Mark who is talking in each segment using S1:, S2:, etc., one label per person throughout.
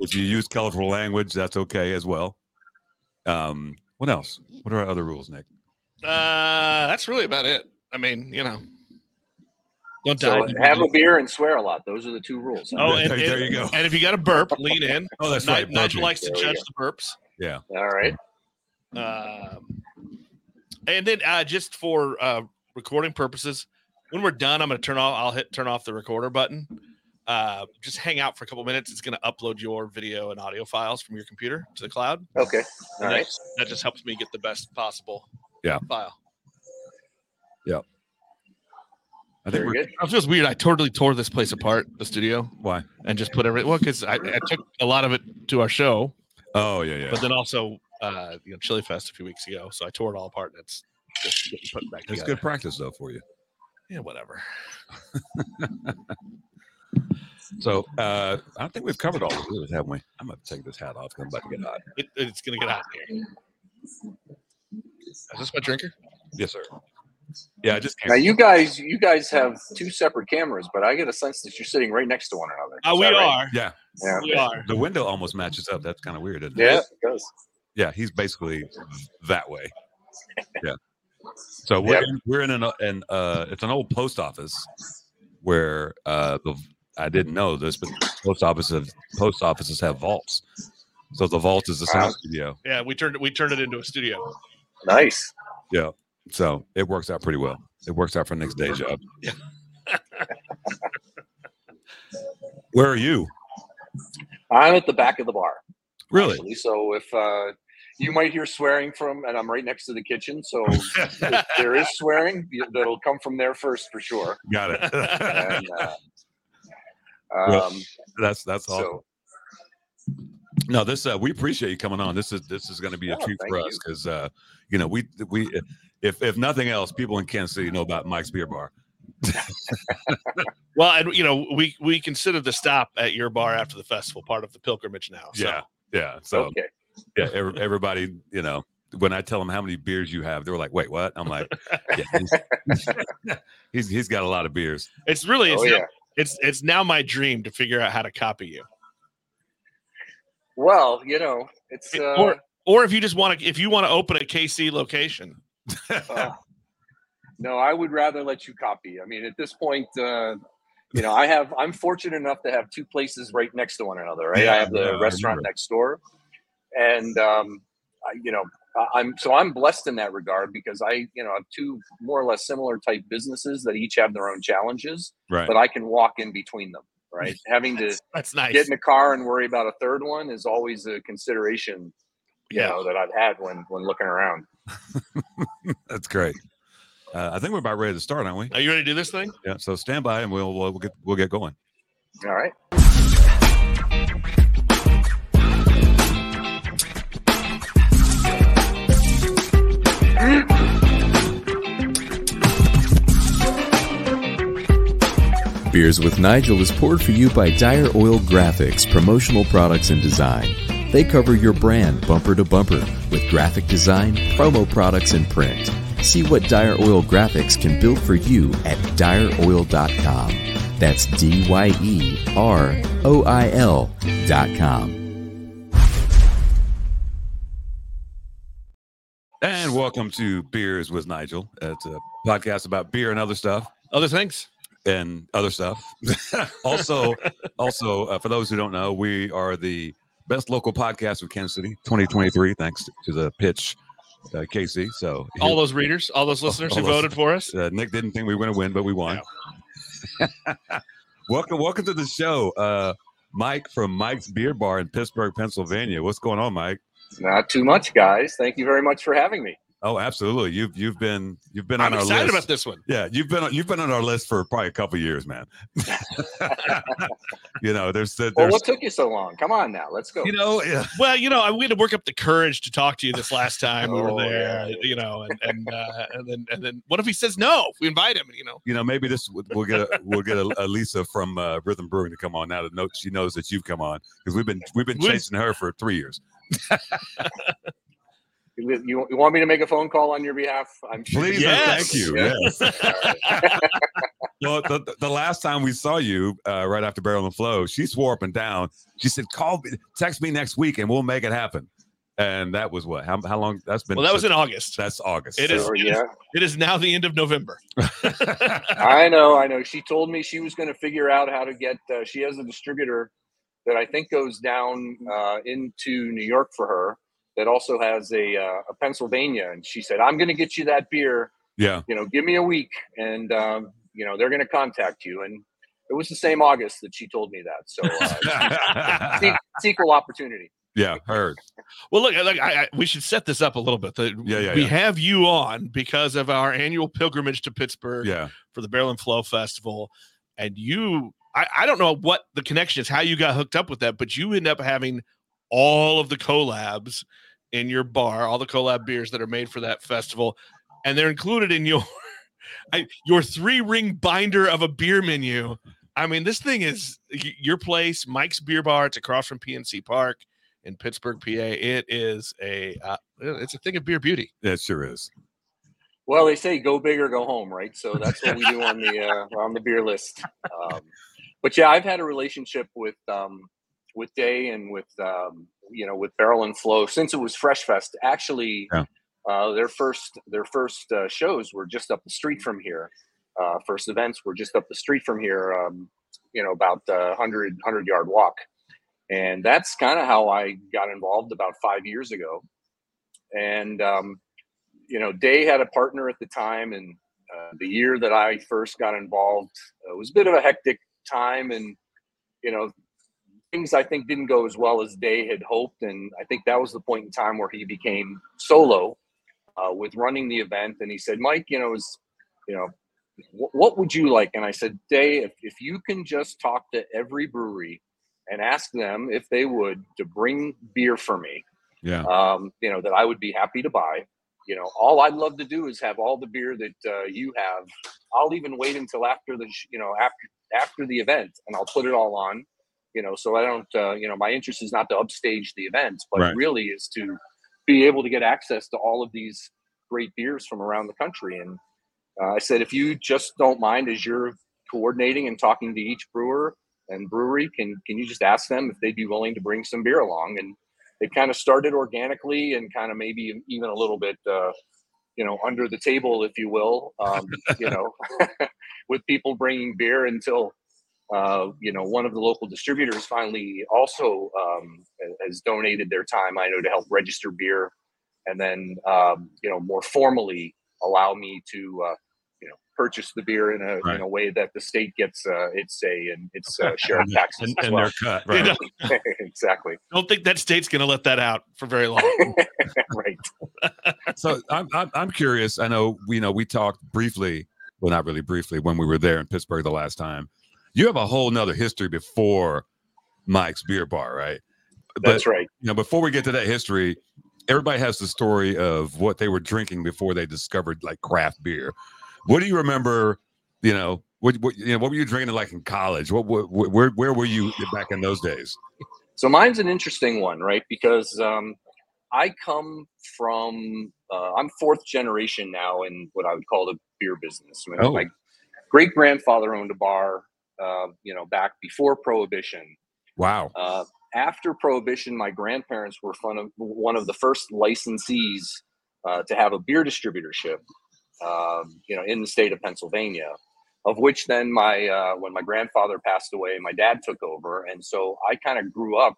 S1: if you use colorful language, that's okay as well. Um, what else? What are our other rules, Nick?
S2: Uh, that's really about it. I mean, you know, don't
S3: So
S2: die.
S3: have a beer and swear a lot. Those are the two rules.
S2: Oh, and,
S1: There- there you go.
S2: And if you got a burp, lean in.
S1: Oh, that's
S2: Ni-
S1: right.
S2: Nigel likes to
S3: There we
S2: judge
S3: go.
S2: the burps.
S1: Yeah.
S3: All right.
S2: Um, and then uh, just for uh, recording purposes, when we're done, I'm going to turn off. I'll hit turn off the recorder button. Uh, just hang out for a couple minutes. It's going to upload your video and audio files from your computer to the cloud.
S3: Okay. All
S2: And
S3: right.
S2: that, that just helps me get the best possible
S1: Yeah.
S2: file. Yeah.
S1: I think
S3: Very
S1: we're,
S3: good.
S2: It feels weird. I totally tore this place apart, the studio,
S1: why?
S2: and just put everything. well because I, I took a lot of it to our show,
S1: Oh yeah, yeah.
S2: but then also uh, you know Chili Fest a few weeks ago, so I tore it all apart. And it's just getting put back
S1: It's good practice though for you.
S2: Yeah, whatever.
S1: So uh, I think we've covered all the rules, haven't we? I'm gonna take this hat off. I'm about to get hot.
S2: It, it's gonna get out here. Is this my drinker?
S1: Yes, sir. Yeah, I just
S3: Now
S1: can't.
S3: you guys, you guys have two separate cameras, but I get a sense that you're sitting right next to one another.
S2: Oh,
S3: Is
S2: we
S3: that right?
S2: are.
S1: Yeah,
S3: Yeah.
S2: We are.
S1: the window almost matches up. That's kind of weird, isn't it?
S3: Yeah, it does.
S1: Yeah, he's basically that way. Yeah. So we're
S3: Yep.
S1: in, we're in an, an uh it's an old post office where uh the I didn't know this, but post offices post offices have vaults. So the vault is the sound
S3: Wow.
S1: studio.
S2: Yeah, we turned it. We turned it into a studio.
S3: Nice.
S1: Yeah. So it works out pretty well. It works out for next day job.
S2: Yeah.
S1: Where are you?
S3: I'm at the back of the bar.
S1: Really?
S3: actually. So if uh, you might hear swearing from, and I'm right next to the kitchen, so there is swearing that'll come from there first for sure.
S1: Got it.
S3: And, uh,
S1: Well,
S3: um,
S1: that's that's awesome.
S3: so
S1: No, this uh, we appreciate you coming on. This is this is going to be a
S3: Yeah,
S1: treat for
S3: you.
S1: us because uh, you know we we if if nothing else, people in Kansas City know about Mike's Beer Bar.
S2: Well, and you know, we we consider the stop at your bar after the festival part of the pilgrimage now. So.
S1: Yeah, yeah. So
S3: okay.
S1: yeah, every, everybody, you know, when I tell them how many beers you have, they're like, "Wait, what?" I'm like, yeah, he's, he's he's got a lot of beers.
S2: It's really it's
S3: Oh
S2: now,
S3: yeah.
S2: It's it's now my dream to figure out how to copy you.
S3: Well, you know, it's uh,
S2: Or or if you just want to if you want to open a KC location.
S3: uh, no, I would rather let you copy. I mean, at this point, uh, you know, I have I'm fortunate enough to have two places right next to one another. Right,
S1: Yeah,
S3: I have the
S1: yeah,
S3: restaurant next door, and um, I, you know, I'm so I'm blessed in that regard because I, you know, have two more or less similar type businesses that each have their own challenges,
S1: right.
S3: but I can walk in between them. Right, having to
S2: That's nice.
S3: get in the car and worry about a third one is always a consideration. You
S2: Yeah.
S3: know that I've had when when looking around.
S1: That's great. Uh, I think we're about ready to start, aren't we?
S2: Are you ready to do this thing?
S1: Yeah. So stand by, and we'll we'll, we'll get we'll get going.
S3: All right.
S4: Beers with Nigel is poured for you by Dyer Oil Graphics, promotional products and design. They cover your brand bumper to bumper with graphic design, promo products, and print. See what Dyer Oil Graphics can build for you at dyeroil.com. That's D Y E R O I L.com.
S1: And welcome to Beers with Nigel. It's a podcast about beer and other stuff.
S2: Other things?
S1: and other stuff. also, also uh, for those who don't know, we are the best local podcast of Kansas City 2023, thanks to the pitch, uh, Casey. So
S2: All those readers, all those listeners
S1: all
S2: who
S1: those-
S2: voted for us.
S1: uh, Nick didn't think we were going to win, but we won. welcome, welcome to the show, uh, Mike from Mike's Beer Bar in Pittsburgh, Pennsylvania. What's going on, Mike?
S3: Not too much, guys. Thank you very much for having me.
S1: Oh, absolutely. You've you've been you've been
S2: I'm
S1: on our
S2: excited
S1: list.
S2: about this one.
S1: Yeah, you've been you've been on our list for probably a couple years, man. you know, there's the
S3: Well, what took you so long? Come on now, let's go.
S1: you know, yeah,
S2: Well, you know, we had to work up the courage to talk to you this last time we
S3: Oh,
S2: were there.
S3: yeah.
S2: You know, and and uh, and then and then what if he says no? We invite him. You know,
S1: you know, maybe this we'll get a, we'll get a, a Lisa from uh, Rhythm Brewing to come on now to know she knows that you've come on because we've been we've been chasing her for three years.
S3: You, you, you want me to make a phone call on your behalf? I'm sure.
S1: Please,
S2: Yes.
S1: thank you.
S3: Yeah.
S1: Yes. well, the, the last time we saw you, uh, right after Barrel and Flow, she swore up and down. She said, "Call me, text me next week, and we'll make it happen." And that was what? How, how long? That's been.
S2: Well, that was in August.
S1: That's August.
S2: It is.
S3: So,
S2: It is,
S3: yeah.
S2: it is now the end of November.
S3: I know, I know. She told me she was going to figure out how to get. Uh, she has a distributor that I think goes down uh, into New York for her. That also has a, uh, a Pennsylvania, and she said, "I'm going to get you that beer.
S1: yeah.
S3: You know, give me a week, and um, you know they're going to contact you." And it was the same August that she told me that. So uh, se- sequel opportunity.
S1: yeah. Heard.
S2: Well, look, look I, I, we should set this up a little bit. The-
S1: Yeah, yeah,
S2: we
S1: yeah.
S2: have you on because of our annual pilgrimage to Pittsburgh
S1: Yeah.
S2: for the Barrel and Flow Festival, and you. I, I don't know what the connection is, how you got hooked up with that, but you end up having all of the collabs in your bar, all the collab beers that are made for that festival, and they're included in your I, your three ring binder of a beer menu. I mean, this thing is your place, Mike's Beer Bar. It's across from PNC Park in Pittsburgh, PA. It is a uh, it's a thing of beer beauty.
S1: It sure is.
S3: Well, they say go big or go home, right? So that's what we do on the uh, on the beer list. Um, but yeah, I've had a relationship with um, with Day and with um, you know with Barrel and Flow since it was Fresh Fest. Actually,
S1: Yeah.
S3: uh, their first their first uh, shows were just up the street from here. Uh, first events were just up the street from here. Um, you know, about a 100 100 yard walk, and that's kind of how I got involved about five years ago. And um, you know, Day had a partner at the time, and uh, the year that I first got involved uh, was a bit of a hectic time, and you know, things I think didn't go as well as Day had hoped, and I think that was the point in time where he became solo uh, with running the event, and he said, "Mike, you know, is you know." "wh- What would you like? And I said, Day, if, if you can just talk to every brewery and ask them if they would to bring beer for me,
S1: Yeah.
S3: um, you know, that I would be happy to buy. You know, all I'd love to do is have all the beer that uh, you have. I'll even wait until after the, sh- you know, after after the event, and I'll put it all on. You know, so I don't, uh, you know, my interest is not to upstage the event, but
S1: Right.
S3: really is to be able to get access to all of these great beers from around the country. And uh, I said, if you just don't mind, as you're coordinating and talking to each brewer and brewery, can can you just ask them if they'd be willing to bring some beer along? And they kind of started organically and kind of maybe even a little bit uh, you know under the table if you will um, you know with people bringing beer until uh, you know one of the local distributors finally also um, has donated their time i know to help register beer and then um, you know more formally allow me to uh, you know purchase the beer in a
S1: Right.
S3: in a way that the state gets uh, its say and its uh, share of taxes
S1: and
S3: as
S1: and
S3: well.
S1: their cut.
S2: You
S1: Right.
S2: know,
S3: exactly
S2: don't think that state's going to let that out for very long.
S3: right
S1: so I'm, I'm I'm curious. I know we know we talked briefly, well, not really briefly, when we were there in Pittsburgh the last time. You have a whole nother history before Mike's Beer Bar, right? But
S3: that's right
S1: you know, before we get to that history, everybody has the story of what they were drinking before they discovered like craft beer. What do you remember? You know, what, what you know, what were you drinking like in college? What, what where where were you back in those days?
S3: So mine's an interesting one, right? Because um, I come from, uh, I'm fourth generation now in what I would call the beer business.
S1: Oh.
S3: My great grandfather owned a bar, uh, you know, back before Prohibition.
S1: Wow.
S3: Uh, after Prohibition, my grandparents were fun of, one of the first licensees uh, to have a beer distributorship, um, you know, in the state of Pennsylvania. Of which then my uh, when my grandfather passed away, my dad took over, and so I kind of grew up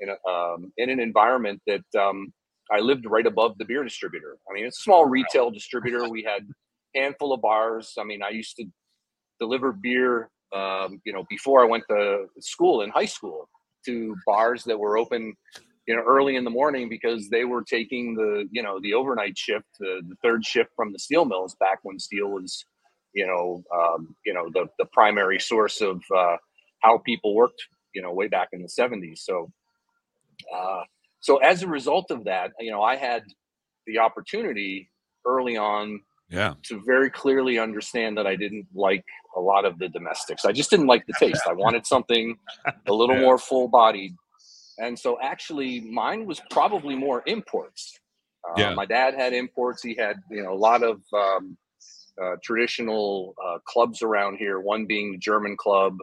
S3: in a, um, in an environment that um, I lived right above the beer distributor. I mean, it's a small retail distributor. We had handful of bars. I mean, I used to deliver beer, um, you know, before I went to school in high school to bars that were open, you know, early in the morning because they were taking the, you know, the overnight shift, the, the third shift from the steel mills back when steel was, you know, um, you know, the, the primary source of uh, how people worked, you know, way back in the 70s. So, uh, so as a result of that, you know, I had the opportunity early on
S1: Yeah.
S3: to very clearly understand that I didn't like a lot of the domestics. I just didn't like the taste. I wanted something a little
S1: Yeah.
S3: more full bodied. And so actually mine was probably more imports. Uh,
S1: Yeah.
S3: My dad had imports. He had, you know, a lot of, um, uh, traditional uh, clubs around here. One being the German club,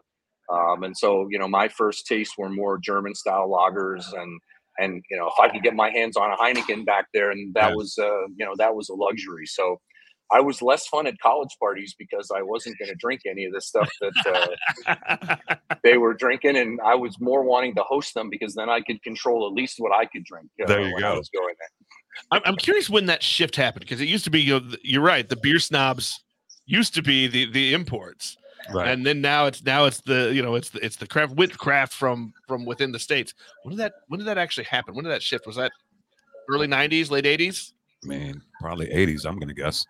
S3: um, and so you know my first tastes were more German style lagers, and and you know if I could get my hands on a Heineken back there, and that
S1: Yeah.
S3: was uh, you know that was a luxury. So. I was less fun at college parties because I wasn't going to drink any of the stuff that uh, they were drinking, and I was more wanting to host them because then I could control at least what I could drink. uh,
S1: There you
S3: when I
S1: go.
S3: was going there.
S2: I'm, I'm curious when that shift happened because it used to be you know, you're right the beer snobs used to be the the imports
S1: Right.
S2: and then now it's now it's the you know it's the it's the craft with craft from from within the states when did that when did that actually happen when did that shift was that early 90s late 80s
S1: I mean, probably 80s, I'm going to guess.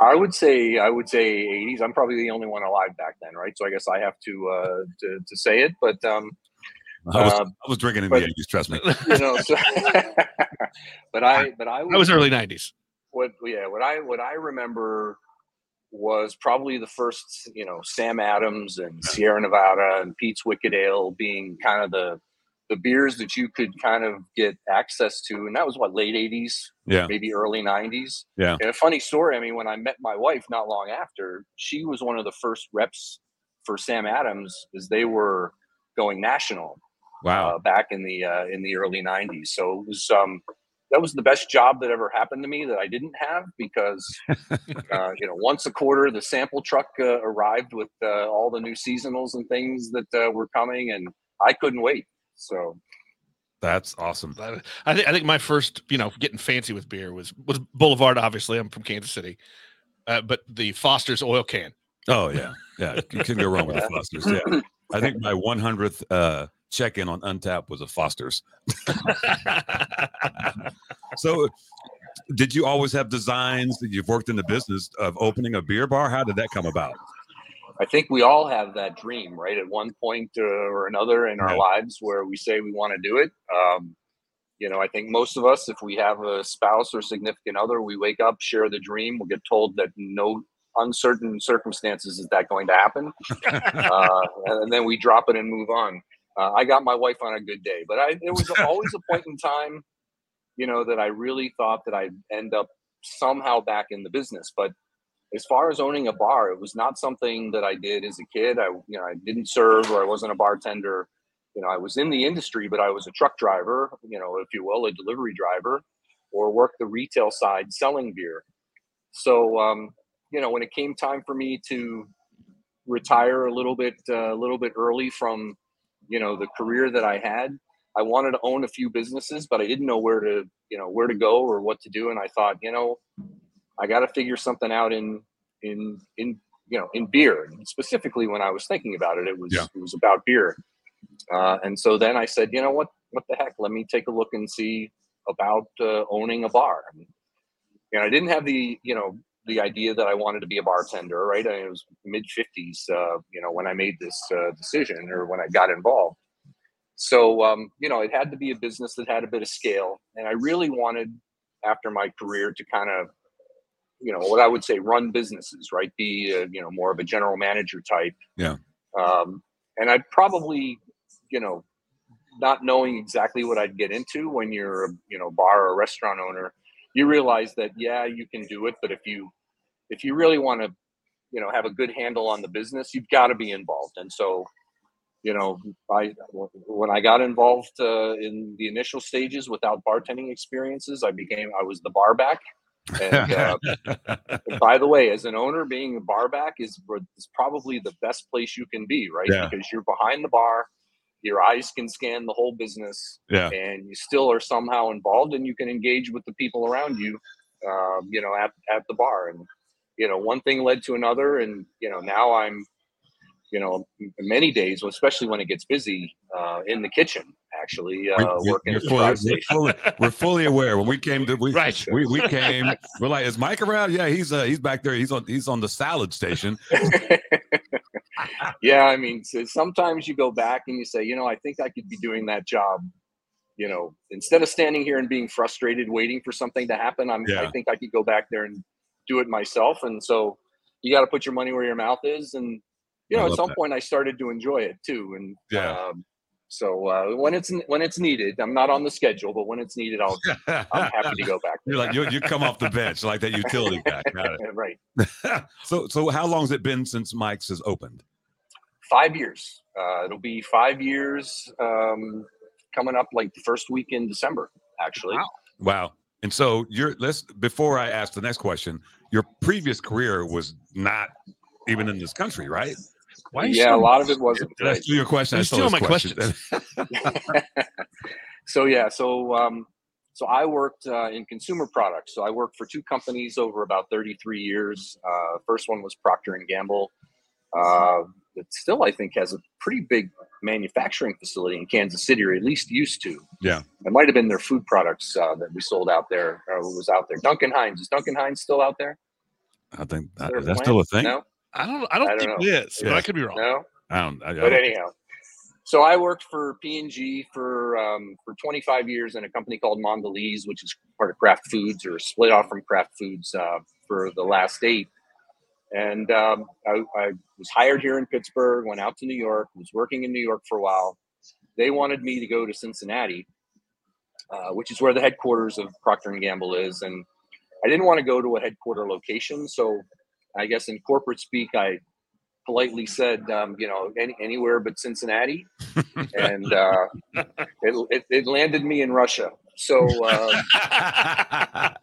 S3: I would say I would say 80s. I'm probably the only one alive back then, right? So I guess I have to uh, to, to say it, but um,
S1: I was,
S3: uh,
S1: I was drinking in
S3: but-
S1: the 80s, trust me.
S3: you know, so, but I but I
S2: that was early 90s
S3: what yeah what I what I remember was probably the first you know Sam Adams and Sierra Nevada and Pete's Wicked Ale being kind of the the beers that you could kind of get access to, and that was what late 80s,
S1: Yeah.
S3: maybe early 90s.
S1: Yeah.
S3: And a funny story. I mean, when I met my wife not long after, she was one of the first reps for Sam Adams as they were going national
S1: Wow.
S3: uh, back in the uh, in the early 90s. So it was um, that was the best job that ever happened to me that I didn't have because uh, you know once a quarter the sample truck uh, arrived with uh, all the new seasonals and things that uh, were coming, and I couldn't wait. So
S1: That's awesome.
S2: I, I think I think my first you know getting fancy with beer was was Boulevard obviously I'm from Kansas City uh, but the Foster's oil can
S1: Oh, yeah. Yeah. You can't go wrong with the Fosters. Yeah. I think my 100th uh, check in on Untappd was a Foster's. So, did you always have designs that you've worked in the business of opening a beer bar? How did that come about?
S3: I think we all have that dream, right? At one point uh, or another in our lives where we say we want to do it. Um, you know, I think most of us, if we have a spouse or significant other, we wake up, share the dream. We'll get told that no uncertain circumstances is that going to happen, uh, and then we drop it and move on. Uh, I got my wife on a good day, but I there was always a point in time, you know, that I really thought that I'd end up somehow back in the business, but as far as owning a bar, it was not something that I did as a kid. I, you know, I didn't serve or I wasn't a bartender. You know, I was in the industry, but I was a truck driver, you know, if you will, a delivery driver, or worked the retail side selling beer. So, um, you know, when it came time for me to retire a little bit, uh, a little bit early from, you know, the career that I had, I wanted to own a few businesses, but I didn't know where to, you know, where to go or what to do. And I thought, you know, I got to figure something out in in in you know in beer. And specifically, when I was thinking about it, it was
S1: Yeah.
S3: it was about beer. Uh, and so then I said, you know what? What the heck? Let me take a look and see about uh, owning a bar. And I didn't have the you know the idea that I wanted to be a bartender. Right? I mean, it was mid fifties. Uh, you know when I made this uh, decision or when I got involved. So um, you know, it had to be a business that had a bit of scale, and I really wanted after my career to kind of you know what I would say run businesses, right? Be uh, you know more of a general manager type.
S1: Yeah.
S3: Um, and I'd probably you know not knowing exactly what I'd get into when you're a you know bar or restaurant owner, you realize that yeah you can do it, but if you if you really want to you know have a good handle on the business, you've got to be involved. And so you know I when I got involved uh, in the initial stages without bartending experiences, I became I was the bar back. And, uh, and by the way, as an owner, being a bar back is, is probably the best place you can be, right?
S1: Yeah.
S3: Because you're behind the bar, your eyes can scan the whole business,
S1: yeah.
S3: and you still are somehow involved, and you can engage with the people around you, uh, you know, at, at the bar. And you know, one thing led to another, and you know, now I'm, you know, many days, especially when it gets busy, uh, in the kitchen, actually uh,
S1: We- we-
S3: working
S1: we're, fully,
S3: fry
S1: we're, fully, we're fully aware when we came to we
S2: Right.
S1: we, we came we're like is Mike around yeah he's uh he's back there he's on he's on the salad station
S3: yeah, I mean, so sometimes you go back and you say, you know, I think I could be doing that job. You know, instead of standing here and being frustrated, waiting for something to happen, I'm, I think I could go back there and do it myself. And so you got to put your money where your mouth is. And, you know, at some
S1: that.
S3: point I started to enjoy it too. And,
S1: Yeah.
S3: um, So uh, when it's when it's needed, I'm not on the schedule, but when it's needed, I'll I'm happy to go back.
S1: You're like you, you come off the bench like that utility guy.
S3: Right.
S1: so so how long has it been since Mike's has opened?
S3: Five years. Uh, it'll be five years um, coming up like the first week in December, actually.
S2: Wow.
S1: Wow. And so you're let's before I ask the next question, your previous career was not even in this country, right?
S2: Why
S3: yeah, a lot of it wasn't.
S1: Did I
S3: right.
S1: steal your question? I
S2: You
S1: stole
S2: my
S1: question.
S3: so yeah, so um, so I worked uh, in consumer products. So I worked for two companies over about 33 years. Uh, first one was Procter and Gamble. Uh, it still, I think, has a pretty big manufacturing facility in Kansas City, or at least used to.
S1: Yeah.
S3: It might have been their food products uh, that we sold out there, or was out there. Duncan Hines is Duncan Hines still out there?
S1: I think uh,
S3: Their
S1: is that
S3: plant?
S1: still a thing?
S3: No,
S2: I don't. I don't
S3: I don't
S2: think
S3: know.
S2: it is. But I could be wrong.
S3: no.
S1: I don't. I, I
S3: but
S1: don't-
S3: anyhow so i worked for p&g for um, for 25 years in a company called mondelez which is part of kraft foods or split off from kraft foods uh, for the last eight and um, I, I was hired here in pittsburgh went out to new york was working in new york for a while they wanted me to go to cincinnati uh, which is where the headquarters of procter and gamble is and i didn't want to go to a headquarter location so i guess in corporate speak i politely said, um, you know, any, anywhere but Cincinnati, and uh, it, it, it landed me in Russia. So, uh,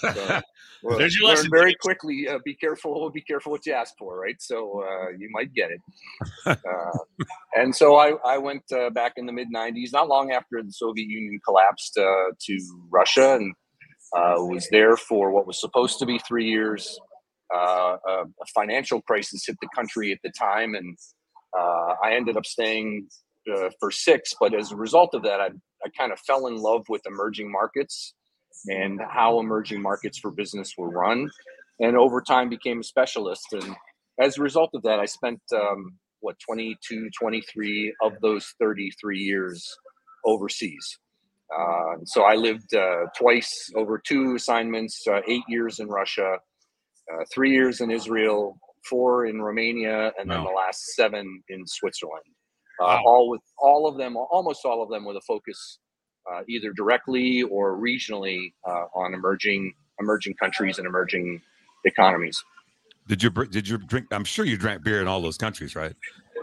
S3: so well,
S2: There's your lesson,
S3: very quickly. Uh, be careful. Be careful what you ask for, right? So uh, you might get it. Uh, and so I, I went uh, back in the mid '90s, not long after the Soviet Union collapsed, uh, to Russia, and uh, was there for what was supposed to be three years uh, a, financial crisis hit the country at the time, and uh, I ended up staying uh, for six. But as a result of that, I, I kind of fell in love with emerging markets and how emerging markets for business were run, and over time became a specialist. And as a result of that, I spent um, what 22, 23 of those 33 years overseas. Uh, so I lived uh, twice over two assignments, uh, eight years in Russia, uh, three years in Israel, four in Romania, and then
S1: Wow.
S3: the last seven in Switzerland. Uh,
S2: Wow.
S3: All with all of them, almost all of them, with a focus uh, either directly or regionally uh, on emerging emerging countries and emerging economies.
S1: did you did you drink? I'm sure you drank beer in all those countries, right?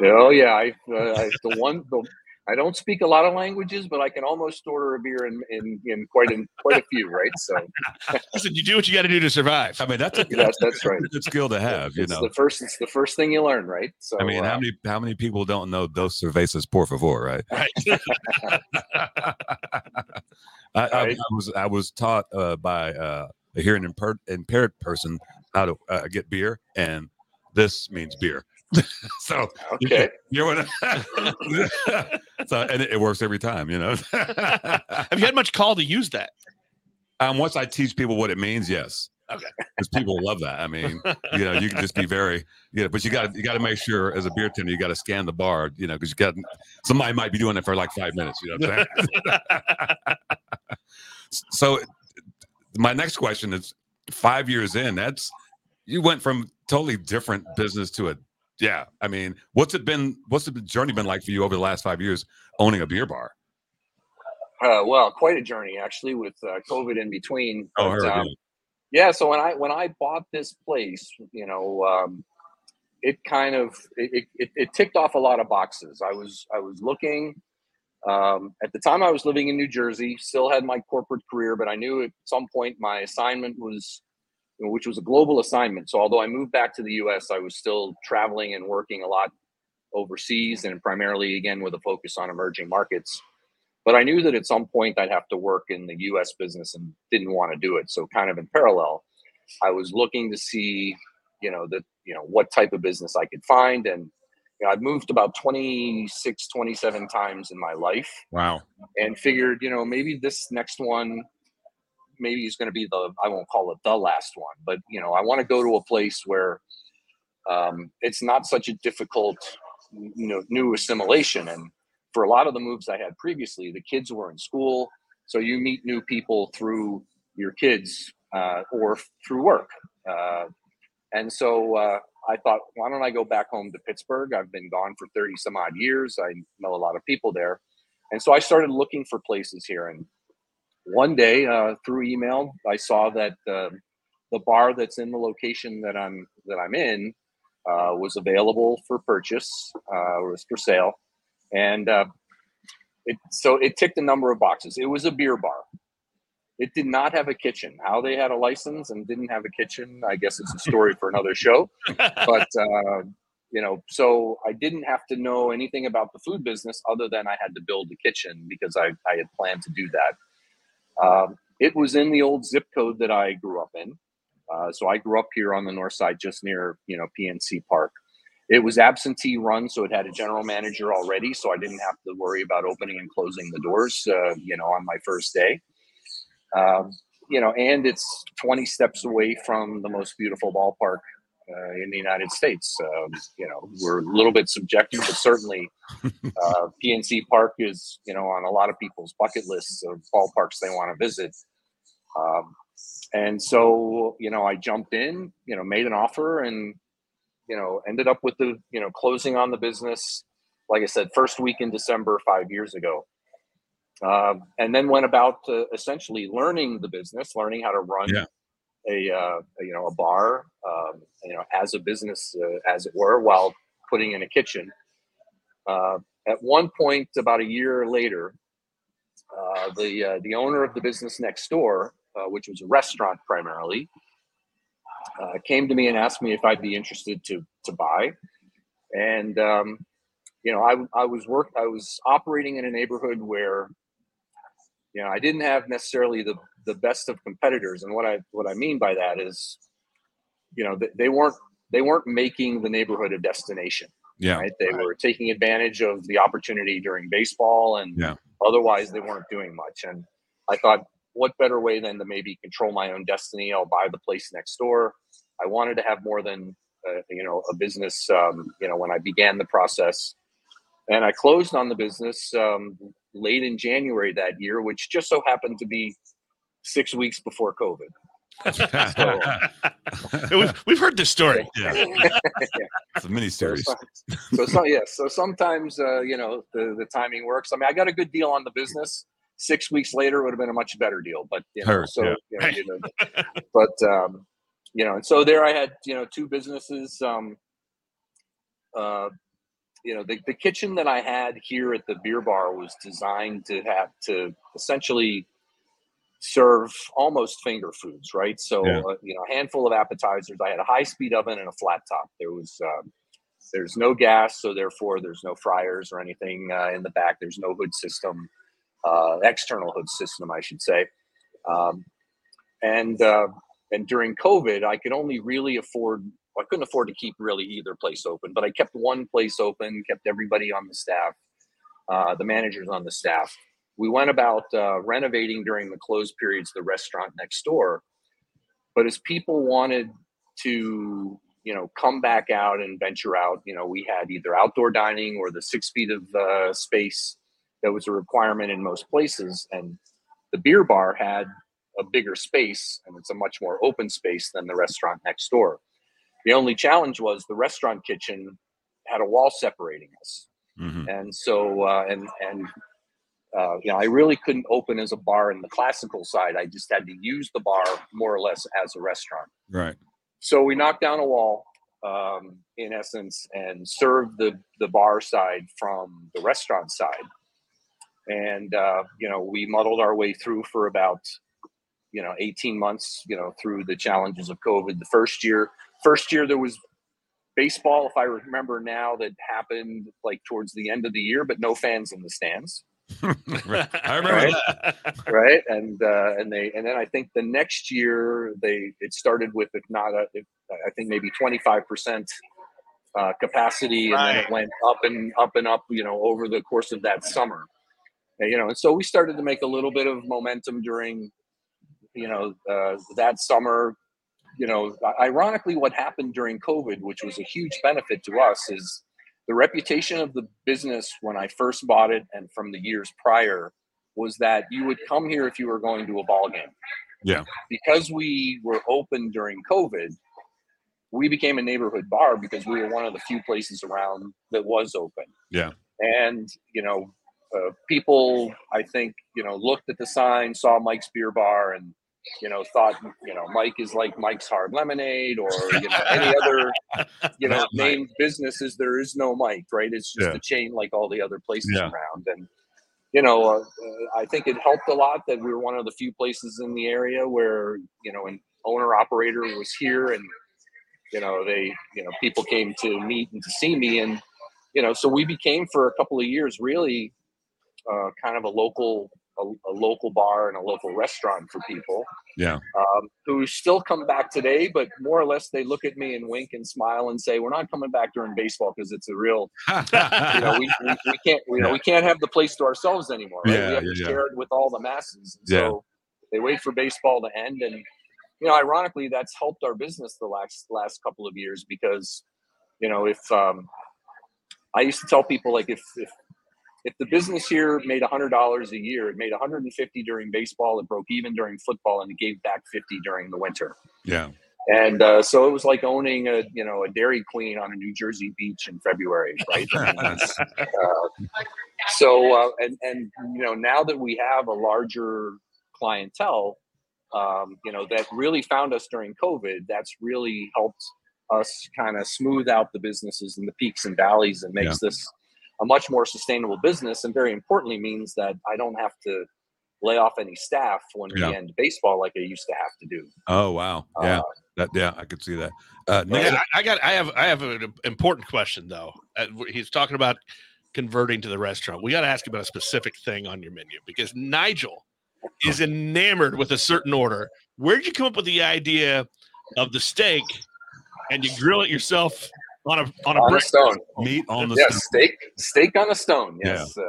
S3: Oh yeah, I, uh, I the one the, I don't speak a lot of languages, but I can almost order a beer in in, in quite in quite a few, right? So
S2: Listen, you do what you got to do to survive.
S1: I mean, that's a,
S3: Yes, that's right.
S1: a good skill to have. You
S3: it's
S1: know,
S3: the first it's the first thing you learn, right? So
S1: I mean,
S3: uh,
S1: how many how many people don't know dos cervezas por favor, right?
S2: Right.
S1: I, I, I was I was taught uh, by uh, a hearing impaired, impaired person how to uh, get beer, and this means beer. so
S3: okay.
S1: you know what? so and it, it works every time, you know.
S2: Have you had much call to use that?
S1: um, once I teach people what it means, yes.
S2: Okay.
S1: Because people love that. I mean, you know, you can just be very, you know, but you got you got to make sure as a beer tender, you got to scan the bar, you know, because you got somebody might be doing it for like five minutes. You know what I'm saying? so, my next question is: five years in, that's you went from totally different business to a yeah. I mean, what's it been? What's the journey been like for you over the last five years owning a beer bar?
S3: Uh, well, quite a journey actually with uh, COVID in between.
S1: Oh,
S3: But, um, yeah so when i when i bought this place you know um, it kind of it, it, it ticked off a lot of boxes i was i was looking um, at the time i was living in new jersey still had my corporate career but i knew at some point my assignment was which was a global assignment so although i moved back to the us i was still traveling and working a lot overseas and primarily again with a focus on emerging markets but I knew that at some point I'd have to work in the US business and didn't want to do it. So kind of in parallel, I was looking to see, you know, that, you know, what type of business I could find. And, you know, I've moved about 26, 27 times in my life
S1: Wow.
S3: and figured, you know, maybe this next one, maybe is going to be the, I won't call it the last one, but, you know, I want to go to a place where um, it's not such a difficult, you know, new assimilation. And, for a lot of the moves I had previously, the kids were in school, so you meet new people through your kids uh, or through work. Uh, and so uh, I thought, why don't I go back home to Pittsburgh? I've been gone for 30 some odd years. I know a lot of people there. And so I started looking for places here. And one day uh, through email, I saw that uh, the bar that's in the location that I'm that I'm in uh, was available for purchase, uh, was for sale, and uh, it so it ticked a number of boxes. It was a beer bar. It did not have a kitchen. How they had a license and didn't have a kitchen, I guess it's a story for another show. But uh, you know, so I didn't have to know anything about the food business other than I had to build the kitchen because I, I had planned to do that. Um, it was in the old zip code that I grew up in. Uh, so I grew up here on the north side, just near you know PNC Park. It was absentee run, so it had a general manager already, so I didn't have to worry about opening and closing the doors, uh, you know, on my first day. Um, you know, and it's 20 steps away from the most beautiful ballpark uh, in the United States. Um, you know, we're a little bit subjective, but certainly uh, PNC Park is, you know, on a lot of people's bucket lists of ballparks they want to visit. Um, and so, you know, I jumped in, you know, made an offer and, you know, ended up with the, you know, closing on the business, like I said, first week in December five years ago. Um, and then went about uh, essentially learning the business, learning how to run
S1: Yeah.
S3: A, uh, a, you know, a bar, um, you know, as a business, uh, as it were, while putting in a kitchen. Uh, at one point, about a year later, uh, the uh, the owner of the business next door, uh, which was a restaurant primarily, came to me and asked me if I'd be interested to to buy. And um, you know, I I was work I was operating in a neighborhood where you know I didn't have necessarily the the best of competitors. And what I what I mean by that is, you know, they, they weren't they weren't making the neighborhood a destination
S1: Yeah.
S3: right? They were taking advantage of the opportunity during baseball, and
S1: Yeah.
S3: otherwise they weren't doing much. And I thought, what better way than to maybe control my own destiny? I'll buy the place next door. I wanted to have more than uh, you know a business. Um, you know, when I began the process, and I closed on the business um, late in January that year, which just so happened to be six weeks before COVID.
S2: we've, we've heard this story.
S1: yeah. It's a mini
S3: So,
S1: series.
S3: so, so, so yes. So sometimes, uh, you know, the, the timing works. I mean, I got a good deal on the business. Six weeks later would have been a much better deal, but you know,
S1: Heard,
S3: so
S1: yeah.
S3: you know, you know, but um, you know, and so there I had you know two businesses. Um, uh, you know, the, the kitchen that I had here at the beer bar was designed to have to essentially serve almost finger foods, right? So,
S1: Yeah.
S3: uh, you know, a handful of appetizers. I had a high speed oven and a flat top. There was, um, there's no gas, so therefore there's no fryers or anything uh, in the back. There's no hood system, uh, external hood system, I should say. Um, and uh, and during COVID, I could only really afford. I couldn't afford to keep really either place open, but I kept one place open, kept everybody on the staff, uh, the managers on the staff. We went about uh, renovating during the closed periods the restaurant next door, but as people wanted to, you know, come back out and venture out, you know, we had either outdoor dining or the six feet of uh, space that was a requirement in most places, and the beer bar had a bigger space and it's a much more open space than the restaurant next door. The only challenge was the restaurant kitchen had a wall separating us
S1: Mhm.
S3: and so uh, and and uh, you know I really couldn't open as a bar in the classical side. I just had to use the bar more or less as a restaurant.
S1: Right.
S3: So we knocked down a wall, um, in essence, and served the the bar side from the restaurant side. And uh, you know we muddled our way through for about you know 18 months. You know through the challenges of COVID. The first year, first year there was baseball, if I remember now, that happened like towards the end of the year, but no fans in the stands.
S1: I remember
S3: Right.
S1: that.
S3: right? And uh and they and then i think the next year they it started with if not a, if, i think maybe 25 percent uh capacity and then it went up and up and up you know over the course of that summer. And, you know and so we started to make a little bit of momentum during you know uh, that summer. You know ironically what happened during covid which was a huge benefit to us is the reputation of the business when I first bought it and from the years prior was that you would come here if you were going to a ball game.
S1: Yeah.
S3: Because we were open during COVID, we became a neighborhood bar because we were one of the few places around that was open.
S1: Yeah.
S3: And you know, uh, people I think you know looked at the sign, saw Mike's Beer Bar, and you know thought you know Mike is like Mike's Hard Lemonade or you know any other you know named businesses. There is no Mike, right? It's just
S1: Yeah.
S3: a chain like all the other places
S1: Yeah.
S3: around, and you know uh, uh, I think it helped a lot that we were one of the few places in the area where you know an owner operator was here and you know they you know people came to meet and to see me and you know so we became for a couple of years really uh, kind of a local a, a local bar and a local restaurant for people
S1: Yeah.
S3: um, who still come back today but more or less they look at me and wink and smile and say we're not coming back during baseball because it's a real you know we, we, we can't you know we can't have the place to ourselves anymore right?
S1: Yeah,
S3: we have
S1: yeah,
S3: to
S1: yeah.
S3: share it with all the masses
S1: Yeah.
S3: so they wait for baseball to end and you know ironically that's helped our business the last last couple of years because you know if um i used to tell people like if if if the business here made $100 a year it made 150 during baseball it broke even during football and it gave back 50 during the winter.
S1: Yeah.
S3: and uh, so it was like owning a you know a dairy queen on a new jersey beach in february right? I mean, it's, uh, so uh, and and you know now that we have a larger clientele um, you know that really found us during covid that's really helped us kind of smooth out the businesses and the peaks and valleys and makes this a much more sustainable business and very importantly means that i don't have to lay off any staff when we end baseball like i used to have to do
S1: Oh wow. Yeah.
S3: Uh,
S1: that yeah, I could see that. Uh Nick,
S2: Yeah, I, I got. I have. I have an important question though. Uh, he's talking about converting to the restaurant. We got to ask you about a specific thing on your menu because Nigel is enamored with a certain order. Where did you come up with the idea of the steak and you grill it yourself on a on a
S3: on a
S2: brick?
S3: stone
S1: meat on the
S3: yes
S1: stone.
S3: steak steak on a stone yes uh,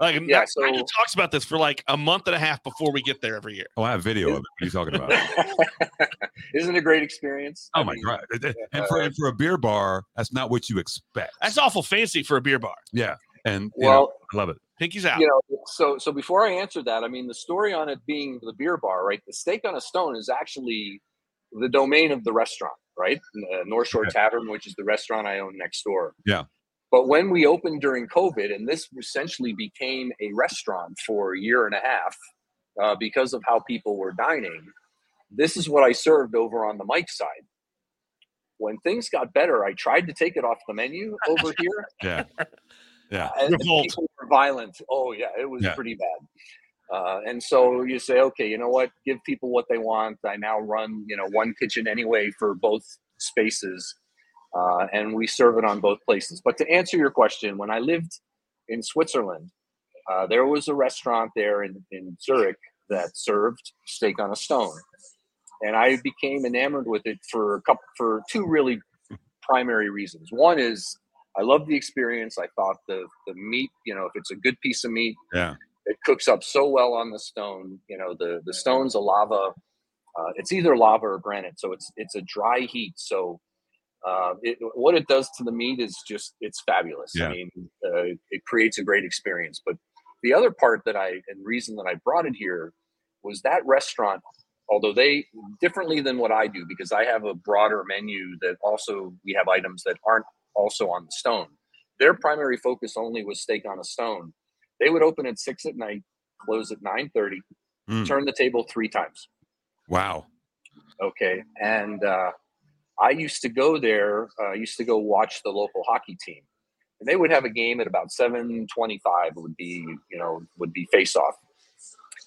S2: Like,
S3: Yeah,
S2: yeah,
S3: so-
S2: Nigel talks about this for like a month and a half before we get there every year.
S1: Oh, I have video of it. What are you talking about?
S3: isn't it a great experience
S1: Oh
S3: I
S1: my
S3: mean,
S1: god! And for and for a beer bar, that's not what you expect.
S2: That's awful fancy for a beer bar.
S1: yeah, and you know,
S3: well
S1: I love it.
S2: Pinky's out.
S3: you know so so before i answer that i mean the story on it being the beer bar right the steak on a stone is actually the domain of the restaurant right uh, north shore
S1: Okay.
S3: tavern which is the restaurant i own next door
S1: Yeah.
S3: but when we opened during covid and this essentially became a restaurant for a year and a half uh, because of how people were dining this is what i served over on the mike side when things got better i tried to take it off the menu over here
S1: Yeah, yeah,
S3: and and
S2: Revolt.
S3: people were violent. Oh yeah, it was
S1: Yeah.
S3: pretty bad. Uh, and so you say, okay, you know what? Give people what they want. I now run, you know, one kitchen anyway for both spaces, uh, and we serve it on both places. But to answer your question, when I lived in Switzerland, uh, there was a restaurant there in, in Zurich that served steak on a stone, and I became enamored with it for a couple for two really primary reasons. One is I love the experience. I thought the the meat, you know, if it's a good piece of meat,
S1: yeah,
S3: it cooks up so well on the stone. You know, the the stone's a lava. Uh, it's either lava or granite, so it's it's a dry heat. So uh, it, what it does to the meat is just it's fabulous.
S1: Yeah.
S3: I mean, uh, it creates a great experience. But the other part that I and reason that I brought it here was that restaurant. Although they differently than what I do, because I have a broader menu that also we have items that aren't also on the stone. Their primary focus only was steak on a stone. They would open at six at night, close at nine thirty,
S1: Mm.
S3: turn the table three times.
S1: wow,
S3: Okay, and uh, I used to go there. Uh, I used to go watch the local hockey team, and they would have a game at about seven twenty-five. Would be you know would be face off,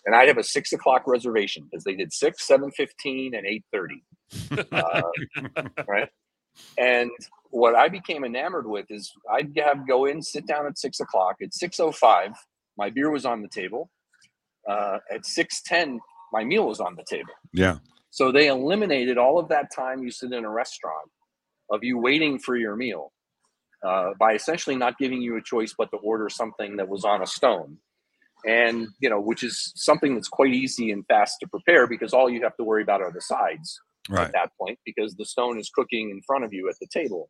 S3: and I'd have a six o'clock reservation because they did six, seven fifteen, and eight thirty. Uh, right? And what I became enamored with is I'd have go in, sit down at six o'clock. At six o five, my beer was on the table. Uh, at six ten, my meal was on the table.
S1: yeah,
S3: So they eliminated all of that time you sit in a restaurant of you waiting for your meal uh, by essentially not giving you a choice but to order something that was on a stone. And, you know, which is something that's quite easy and fast to prepare because all you have to worry about are the sides
S1: right,
S3: at that point because the stone is cooking in front of you at the table.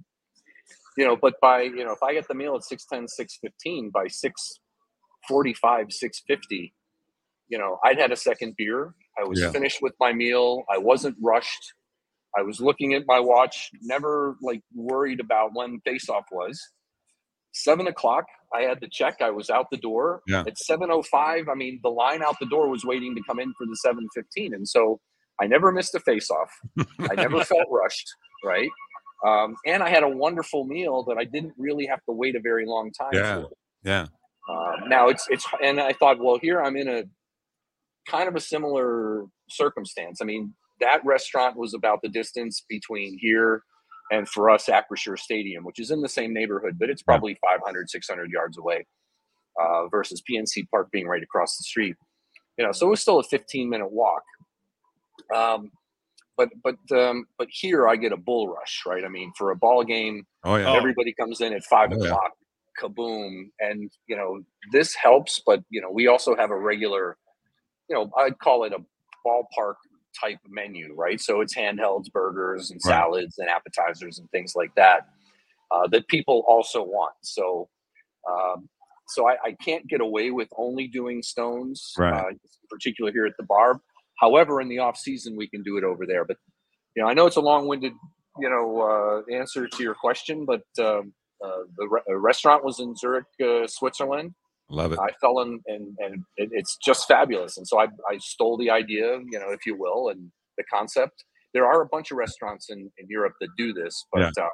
S3: You know, but by, you know, if I get the meal at 610, 615, by 645, 650, you know, I'd had a second beer. I was
S1: Yeah.
S3: finished with my meal. I wasn't rushed. I was looking at my watch, never like worried about when face off was. Seven o'clock, I had to check. I was out the door.
S1: Yeah.
S3: At seven oh five, I mean, the line out the door was waiting to come in for the seven fifteen, and so I never missed a face off. I never felt rushed, right? Um, and I had a wonderful meal that I didn't really have to wait a very long time
S1: Yeah.
S3: for.
S1: Yeah.
S3: Um, now it's it's and I thought, well, here I'm in a kind of a similar circumstance. I mean, that restaurant was about the distance between here and for us Acrisure Stadium, which is in the same neighborhood, but it's probably 500, 600 yards away uh, versus PNC Park being right across the street. You know, so it was still a 15 minute walk. Um, but but um, but here I get a bull rush, right? I mean, for a ball game,
S1: Oh yeah.
S2: Oh.
S3: everybody comes in at five
S1: Oh, yeah.
S3: o'clock kaboom and you know this helps but you know we also have a regular you know i'd call it a ballpark type menu right so it's handhelds burgers and
S1: Right.
S3: salads and appetizers and things like that uh, that people also want so um, so I, I can't get away with only doing stones
S1: Right.
S3: uh, particularly here at the bar however in the off season we can do it over there but you know i know it's a long-winded you know uh, answer to your question but um, uh, the re- uh, restaurant was in Zurich, uh, Switzerland.
S1: Love it.
S3: I fell in, and and it, it's just fabulous. And so I, I stole the idea, you know, if you will, and the concept. There are a bunch of restaurants in, in Europe that do this, but um,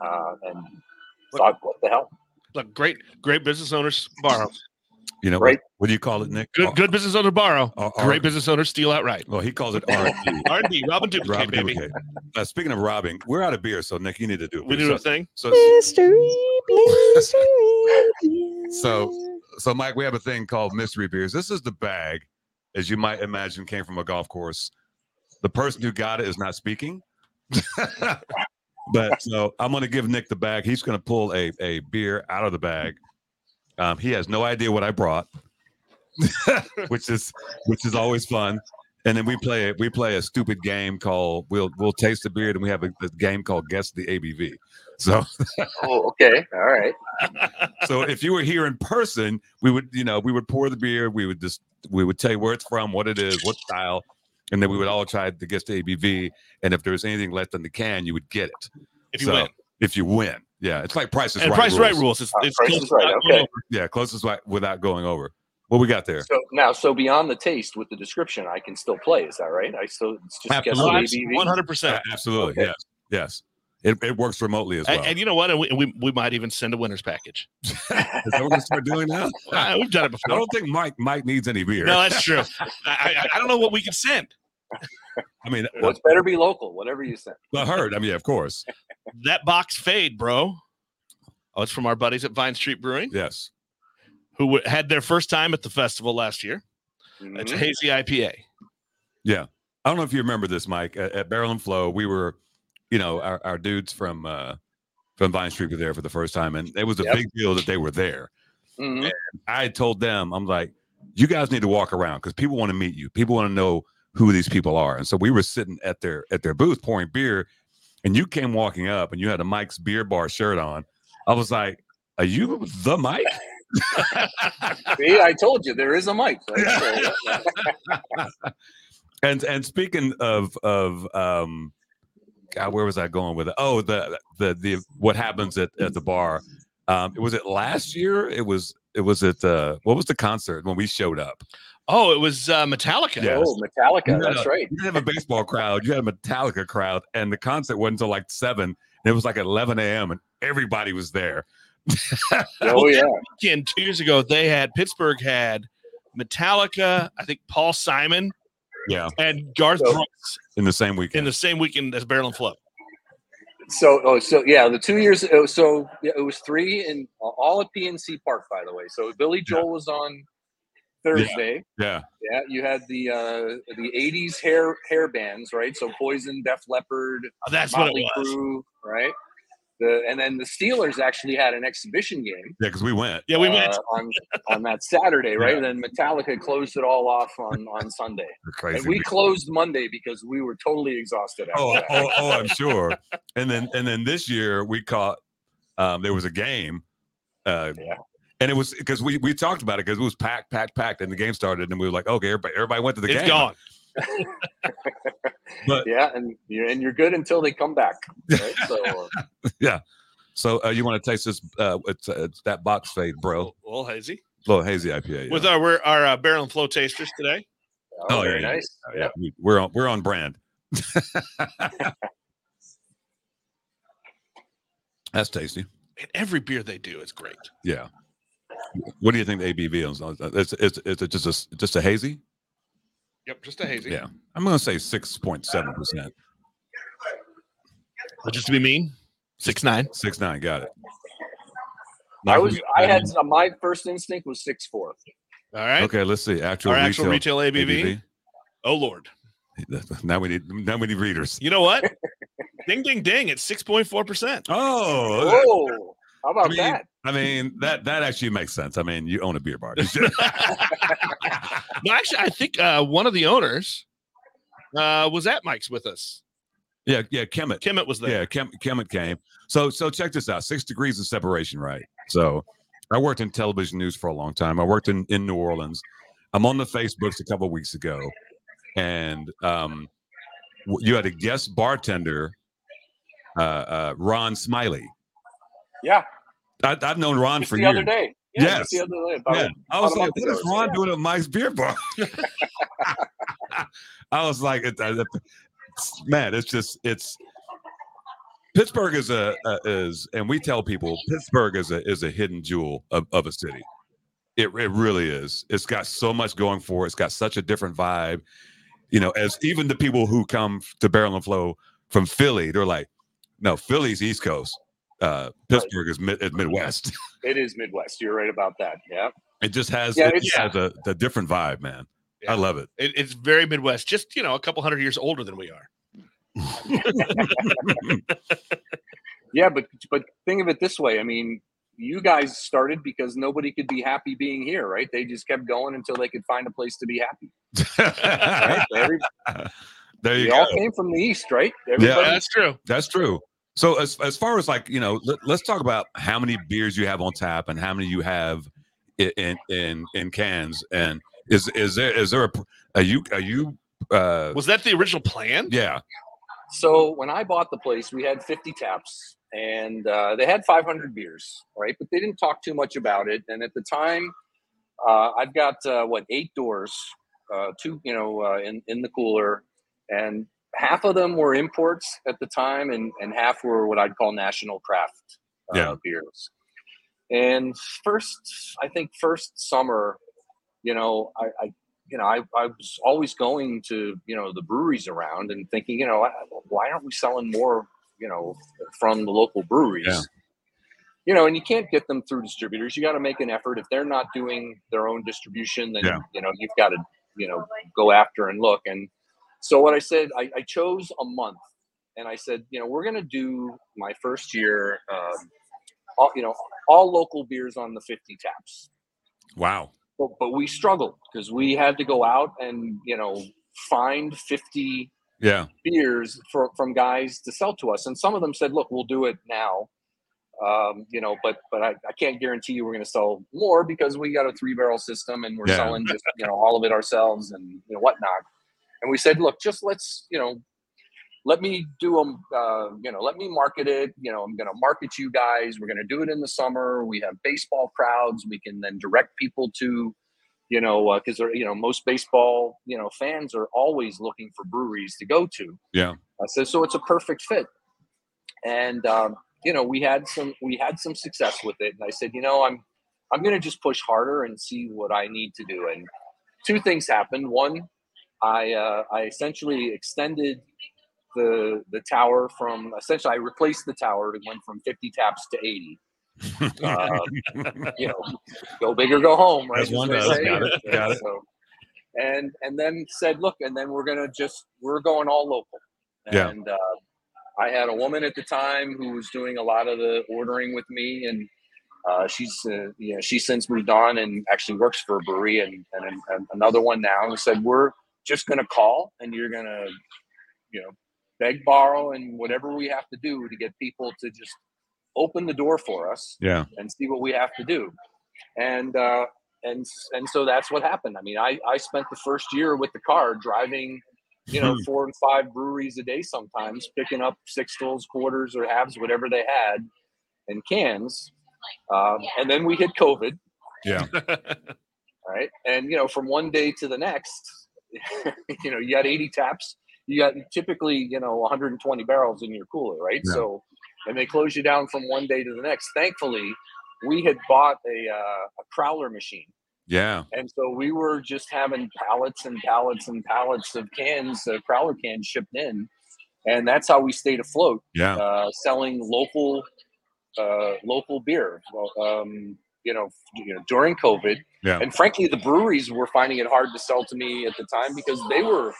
S3: uh, and thought, what the hell?
S2: Look, great, great business owners borrow.
S1: You know
S3: Right.
S1: what, what do you call it, Nick?
S2: Good, good business owner borrow.
S1: Uh,
S2: Great business owner steal outright.
S1: Well, he calls it R and D.
S2: R and D, Robin duplicate,
S1: Rob
S2: baby.
S1: duplicate. Uh, speaking of robbing, we're out of beer, so Nick, you need to do it.
S2: We
S1: please.
S2: do a
S1: so,
S2: thing.
S1: so,
S5: Mystery, mystery.
S1: So- so, Mike, we have a thing called mystery beers. This is the bag, as you might imagine, came from a golf course. The person who got it is not speaking. but so I'm going to give Nick the bag. He's going to pull a, a beer out of the bag. Um, he has no idea what I brought, which is which is always fun. And then we play we play a stupid game called we'll we'll taste the beer, and we have a, a game called guess the ABV. So
S3: Oh, okay, all right.
S1: so if you were here in person, we would, you know, we would pour the beer. We would just, we would tell you where it's from, what it is, what style, and then we would all try to guess the ABV. And if there's anything left in the can, you would get it.
S2: If you
S1: So,
S2: win.
S1: If you win, yeah, it's like Price is
S2: And
S1: Right.
S2: price is right
S1: rules.
S2: rules. It's,
S3: Uh, Price
S2: close
S3: is
S2: to
S3: Right, okay.
S1: Yeah, closest right without going over. What we got there?
S3: So now, so beyond the taste with the description, I can still play. Is that right? I still it's just
S1: Absolutely.
S3: ABV.
S2: One hundred percent.
S1: Absolutely.
S3: Okay.
S1: Yes. Yes. It, it works remotely as well.
S2: And, and you know what? And we, we, we might even send a winner's package.
S1: is that what we're going to start doing now?
S2: Uh, we've done it before.
S1: I don't think Mike Mike needs any beer.
S2: No, that's true. I, I, I don't know what we can send.
S1: I mean,
S3: Well, it's better be local, whatever you send.
S1: I heard. I mean, of course.
S2: That box fade, bro. Oh, it's from our buddies at Vine Street Brewing,
S1: Yes.
S2: who w- had their first time at the festival last year. It's a hazy IPA. Yeah.
S1: I don't know if you remember this, Mike. At, at Barrel and Flow, we were, you know, our, our dudes from uh from Vine Street were there for the first time, and it was a
S3: Yep.
S1: big deal that they were there.
S3: Mhm.
S1: I told them, I'm like, you guys need to walk around because people want to meet you. People want to know who these people are. And so we were sitting at their at their booth pouring beer, and you came walking up and you had a Mike's beer bar shirt on. I was like, Are you the Mike?
S3: See, I told you there is a Mike. right?
S1: And and speaking of of um God, where was I going with it? Oh, the the the what happens at, at the bar. Um, was it last year? It was it was at uh what was the concert when we showed up?
S2: Oh, it was uh, Metallica.
S1: Yeah.
S3: Oh, Metallica.
S1: Yeah.
S3: That's right.
S1: You didn't have a baseball crowd, you had a Metallica crowd, and the concert wasn't until like seven. And it was like 11 a.m. and everybody was there.
S3: Oh yeah.
S2: Weekend two years ago, they had Pittsburgh had Metallica, I think Paul Simon
S1: Yeah,
S2: and Garth
S3: So-
S2: Brooks
S1: in the same weekend.
S2: in the same weekend as Barrel and Flow.
S3: So oh so yeah, the two years oh, so yeah, it was three and all at PNC Park, by the way. So Billy Joel was on Thursday.
S1: yeah,
S3: Yeah, you had the uh the '80s hair hair bands, right? So Poison, Def Leppard,
S2: Oh, that's what it
S3: Motley
S2: was.
S3: Crue, right? The and then the Steelers actually had an exhibition game.
S1: yeah, because we went.
S2: Yeah, we went.
S3: uh, on on that Saturday, right? And then Metallica closed it all off on on Sunday,
S1: Crazy.
S3: and we closed Monday because we were totally exhausted. After
S1: oh,
S3: that.
S1: oh, oh, I'm sure. And then and then this year we caught um there was a game. Uh
S3: Yeah.
S1: And it was because we we talked about it because it was packed, packed, packed, and the game started, and we were like, okay, everybody everybody went to the
S2: It's
S1: game.
S2: gone.
S1: But
S3: yeah, and you're and you're good until they come back. Right? So
S1: yeah. So uh, you want to taste this? Uh, it's, uh, it's that box fade, bro.
S2: A little hazy.
S1: A Little hazy IPA. Yeah.
S2: With our we're, our uh, barrel and flow tasters today.
S3: oh,
S1: Oh,
S3: very
S1: yeah, yeah,
S3: nice.
S1: yeah, we- we're on we're on brand. That's tasty.
S2: And every beer they do is great.
S1: Yeah. What do you think the ABV is? Uh, uh, it's it's it's just a just a hazy.
S2: Yep, just a hazy.
S1: Yeah, I'm gonna say six point seven percent.
S2: Just to be mean, six nine.
S1: Six nine, got it.
S3: I was I had my first instinct was six four.
S2: All right.
S1: Okay, let's see. Actual
S2: Our
S1: retail,
S2: actual retail ABV. Oh Lord.
S1: Now we need now we need readers.
S2: You know what? ding ding ding. It's six point four percent.
S1: Oh,
S3: Whoa! How about
S1: I mean,
S3: that?
S1: I mean that that actually makes sense. I mean, you own a beer bar.
S2: no, actually, I think uh, one of the owners uh, was at Mike's with us.
S1: yeah, yeah, Kemet.
S2: Kimmett was there.
S1: Yeah, Kem, Kemet came. So so check this out. Six degrees of separation, right? So I worked in television news for a long time. I worked in in New Orleans. I'm on the Facebooks a couple of weeks ago, and um, you had a guest bartender, uh, uh, Ron Smiley.
S3: Yeah,
S1: I, I've known Ron
S3: just
S1: for
S3: the
S1: years.
S3: other day. Yeah,
S1: Yes.
S3: the other day. About,
S1: Yeah, I was like, "What is Ron doing at Mike's Beer Bar?" I was like, it, uh, "Man, it's just it's." Pittsburgh is a uh, is, and we tell people Pittsburgh is a is a hidden jewel of, of a city. It it really is. It's got so much going for it. It's got such a different vibe. You know, as even the people who come to Barrel and Flow from Philly, they're like, "No, Philly's East Coast. Uh, Pittsburgh is, mid, is Midwest."
S3: It is Midwest. You're right about that. Yeah.
S1: It just has
S3: Yeah,
S1: it
S3: it's-
S1: just has a, a different vibe, man.
S2: Yeah.
S1: I love it.
S2: It, it's very Midwest, just you know, a couple hundred years older than we are.
S3: Yeah, but but think of it this way. I mean, you guys started because nobody could be happy being here, right? They just kept going until they could find a place to be happy. Right? Every,
S1: there you
S3: we
S1: go.
S3: all came from the east, right? Everybody,
S2: Yeah, that's true.
S1: That's true. So as as far as like you know, let, us talk about how many beers you have on tap and how many you have in in in cans. And is is there is there a pr- are you are you uh
S2: Was that the original plan?
S1: yeah
S3: So when I bought the place, we had 50 taps and uh, they had 500 beers, right? But they didn't talk too much about it. And at the time, uh, I've got uh, what eight doors, uh, two, you know, uh, in in the cooler, and half of them were imports at the time, and and half were what I'd call national craft uh,
S1: Yeah.
S3: beers. And first, I think first summer, you know, I, I you know, I, I was always going to, you know, the breweries around and thinking, you know, why aren't we selling more, you know, from the local breweries?
S1: Yeah.
S3: You know, and you can't get them through distributors. You got to make an effort. If they're not doing their own distribution, then,
S1: Yeah.
S3: you know, you've got to, you know, go after and look. And so what I said, I, I chose a month and I said, you know, we're going to do my first year, um, all, you know, all local beers on the 50 taps.
S1: Wow.
S3: But, but we struggled because we had to go out and you know find 50
S1: yeah.
S3: beers for, from guys to sell to us and some of them said look we'll do it now. Um, you know but but I, I can't guarantee you we're going to sell more because we got a three barrel system and we're
S1: Yeah.
S3: selling just you know all of it ourselves and you know whatnot and we said look just let's you know let me do them uh, you know let me market it. You know i'm going to market you guys. We're going to do it in the summer. We have baseball crowds. We can then direct people to you know because they're you know most baseball you know fans are always looking for breweries to go to.
S1: Yeah.
S3: i said so it's a perfect fit. And um, you know we had some we had some success with it. And i said you know i'm i'm going to just push harder and see what i need to do. And two things happened. One i uh, i essentially extended the the tower from essentially i replaced the tower it went from 50 taps to 80 uh, you know go big or go home right
S1: As one does. Got it. Got it.
S3: So, and and then said look and then we're gonna just we're going all local
S1: Yeah.
S3: and uh, i had a woman at the time who was doing a lot of the ordering with me and uh, she's uh, you know she's since moved on and actually works for a brewery and, and, and another one now and said we're just going to call and you're going to you know beg borrow and whatever we have to do to get people to just open the door for us
S1: yeah
S3: and see what we have to do and uh and and so that's what happened i mean i i spent the first year with the car driving you know,
S1: Hmm.
S3: four and five breweries a day sometimes, picking up six sixtels, quarters, or halves, whatever they had, and cans. Um, and then we hit COVID,
S1: Yeah.
S3: right? And you know, from one day to the next, you know, you got 80 taps. You got typically, you know, 120 barrels in your cooler, right?
S1: Yeah.
S3: So, and they close you down from one day to the next. Thankfully, we had bought a uh, a crowler machine.
S1: Yeah.
S3: And so we were just having pallets and pallets and pallets of cans, uh, crowler cans shipped in. And that's how we stayed afloat,
S1: Yeah.
S3: uh, selling local, uh, local beer. Well, um, you know, you know, during COVID,
S1: Yeah.
S3: and frankly, the breweries were finding it hard to sell to me at the time because they were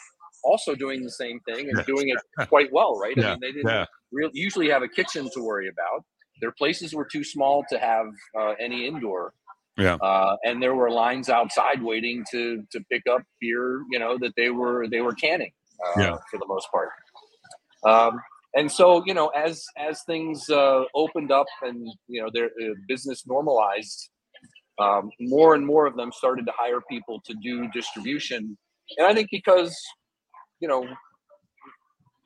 S3: also doing the same thing and doing it quite well, right? I
S1: Yeah.
S3: mean, they didn't
S1: Yeah.
S3: real, usually have a kitchen to worry about. Their places were too small to have uh, any indoor.
S1: Yeah.
S3: Uh, and there were lines outside waiting to to pick up beer, you know, that they were they were canning uh,
S1: Yeah.
S3: for the most part. Um, and so, you know, as as things uh, opened up and you know their uh, business normalized, um, more and more of them started to hire people to do distribution. And I think because, you know,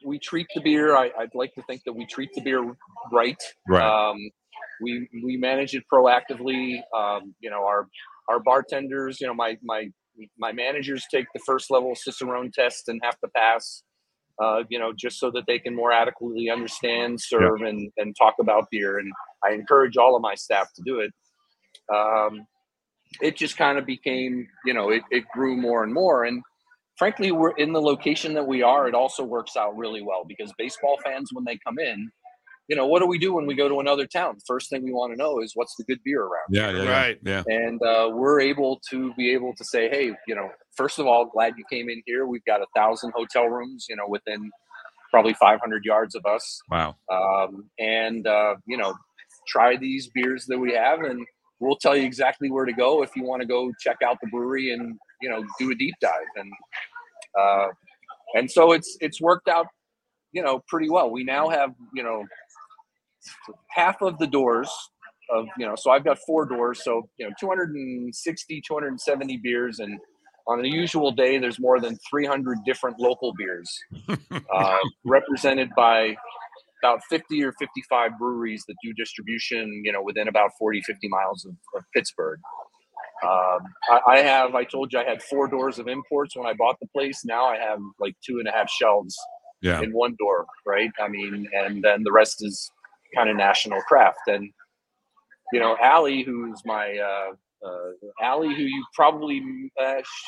S3: we treat the beer. I, I'd like to think that we treat the beer right.
S1: Right.
S3: Um, we we manage it proactively. Um, you know, our our bartenders. You know, my my my managers take the first level Cicerone test and have to pass. Uh, you know, just so that they can more adequately understand, serve, and and talk about beer. And I encourage all of my staff to do it. Um, it just kind of became, you know, it, it grew more and more. And frankly, we're in the location that we are. It also works out really well because baseball fans, when they come in, you know, what do we do when we go to another town? First thing we want to know is what's the good beer around.
S1: Yeah. Yeah.
S2: Right.
S1: Yeah.
S3: And uh, we're able to be able to say, hey, you know, first of all, glad you came in here. We've got a thousand hotel rooms, you know, within probably 500 yards of us.
S1: Wow.
S3: Um, and, uh, you know, try these beers that we have and we'll tell you exactly where to go if you want to go check out the brewery and, you know, do a deep dive. And, uh, and so it's, it's worked out, you know, pretty well. We now have, you know, half of the doors of you know so i've got four doors so you know 260 270 beers and on a usual day there's more than 300 different local beers uh, represented by about 50 or 55 breweries that do distribution you know within about 40 50 miles of, of pittsburgh. Um, I, I have i told you i had four doors of imports when i bought the place. Now i have like two and a half shelves
S1: Yeah.
S3: in one door right? I mean and then the rest is kind of national craft. And you know, Allie, who's my uh, uh, Allie, who you probably uh, sh-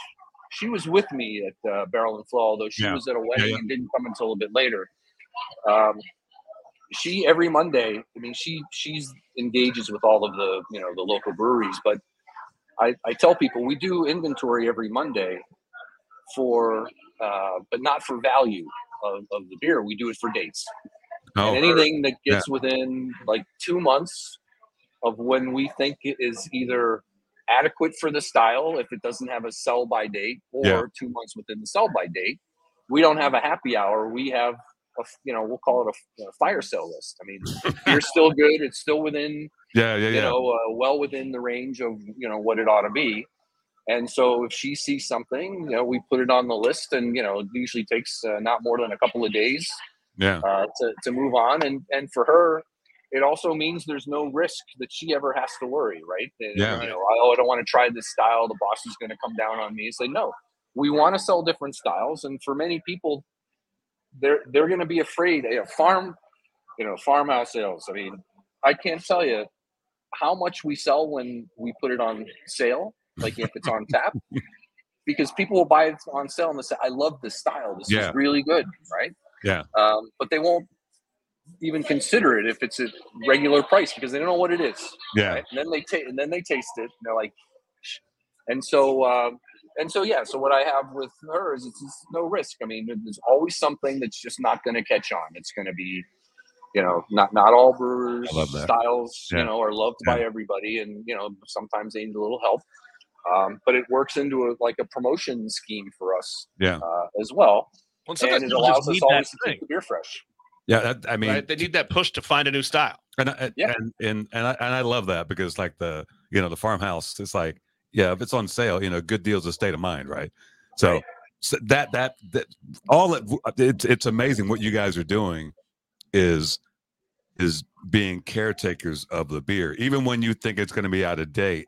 S3: she was with me at uh, Barrel and Flow, although she
S1: Yeah.
S3: was at a wedding
S1: yeah.
S3: and didn't come until a bit later. Um, she every Monday, I mean, she she's engages with all of the you know the local breweries, but I, I tell people we do inventory every Monday for, uh, but not for value of, of the beer. We do it for dates
S1: Oh,
S3: and anything that gets within like two months of when we think it is either adequate for the style if it doesn't have a sell by date or
S1: Yeah.
S3: two months within the sell by date we don't have a happy hour we have a you know we'll call it a, a fire sale list i mean you're still good it's still within
S1: yeah. Yeah.
S3: you
S1: Yeah.
S3: know uh, well within the range of you know what it ought to be and so if she sees something you know we put it on the list and you know it usually takes uh, not more than a couple of days
S1: Yeah.
S3: uh, to, to move on. And, and for her, it also means there's no risk that she ever has to worry, right? And,
S1: Yeah.
S3: You know, oh, I don't want to try this style. The boss is going to come down on me and say, no, we want to sell different styles. And for many people, they're, they're going to be afraid. You know, farm, you know, farmhouse sales. I mean, I can't tell you how much we sell when we put it on sale, like if it's on tap, because people will buy it on sale and they say, I love this style. This
S1: Yeah.
S3: is really good, right?
S1: Yeah.
S3: Um, but they won't even consider it if it's a regular price because they don't know what it is.
S1: Yeah.
S3: Right? And then they take and then they taste it and they're like, "Shh." and so um, and so yeah. So what I have with her is it's, it's no risk. I mean, there's always something that's just not going to catch on. It's going to be, you know, not not all brewers
S1: I love that.
S3: styles,
S1: Yeah.
S3: you know, are loved by everybody, and you know, sometimes they need a little help. Um, but it works into a, like a promotion scheme for us
S1: Yeah.
S3: uh, as well,
S2: Well, sometimes
S3: and it allows
S2: just
S3: us
S2: need that
S3: always to
S2: thing,
S3: keep the beer fresh.
S1: Yeah. That, I mean,
S2: right? They need that push to find a new style.
S1: and I,
S3: Yeah.
S1: and and and I, and I love that because like the you know the farmhouse it's like yeah if it's on sale you know good deal's a state of mind right so
S3: Right.
S1: so that that that all it, it's it's amazing what you guys are doing is is being caretakers of the beer even when you think it's going to be out of date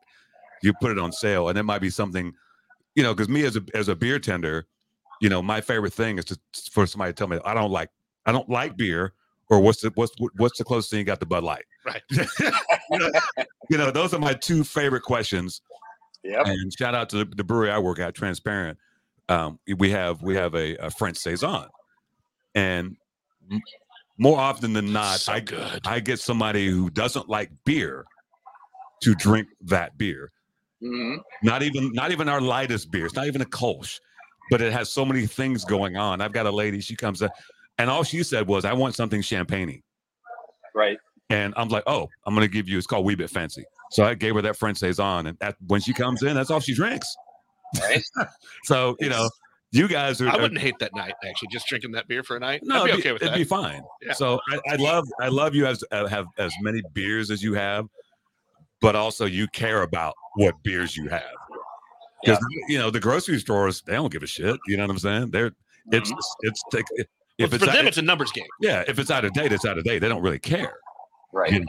S1: you put it on sale and it might be something you know because me as a as a beer tender you know my favorite thing is to for somebody to tell me i don't like i don't like beer or what's the what's what's the closest thing you got to bud light
S2: Right.
S1: you, know, you know those are my two favorite questions
S3: Yep.
S1: and shout out to the, the brewery I work at, Transparent. Um, we have we have a, a French saison, and m- more often than not,
S2: So
S1: I
S2: good.
S1: I get somebody who doesn't like beer to drink that beer.
S3: Mhm.
S1: Not even not even our lightest beer. It's not even a Kolsch, but it has so many things going on. I've got a lady. She comes in, and all she said was, "I want something champagne."
S3: Right.
S1: And I'm like, "Oh, I'm going to give you. It's called Wee Bit Fancy." So I gave her that French saison, and at, when she comes in, that's all she drinks.
S3: Right.
S1: So you know, you guys are.
S2: I
S1: are-
S2: wouldn't hate that night actually, just drinking that beer for a night.
S1: no,
S2: I'd be
S1: it'd
S2: okay with
S1: it'd
S2: that.
S1: be fine.
S2: Yeah.
S1: So I, I love I love you as uh, have as many beers as you have, but also you care about what beers you have. Because you know the grocery stores they don't give a shit. You know what I'm saying? They're it's
S3: Mhm.
S1: it's if
S2: Well,
S1: it's
S2: for
S1: out-
S2: them, it's a numbers game.
S1: yeah if it's out of date it's out of date. They don't really care.
S3: Right.
S1: You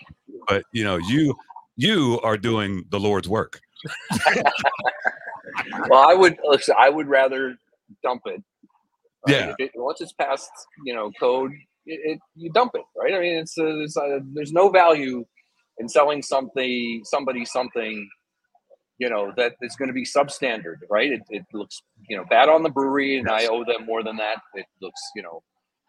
S1: But you know you you are doing the Lord's work.
S3: Well, I would listen. I would rather dump it.
S1: Yeah.
S3: If it, once it's past, you know, code, it, it you dump it, right? I mean, it's, uh, it's uh, there's no value in selling something, somebody something, you know, that it's going to be substandard, right? It, it looks, you know, bad on the brewery, and I owe them more than that. It looks, you know,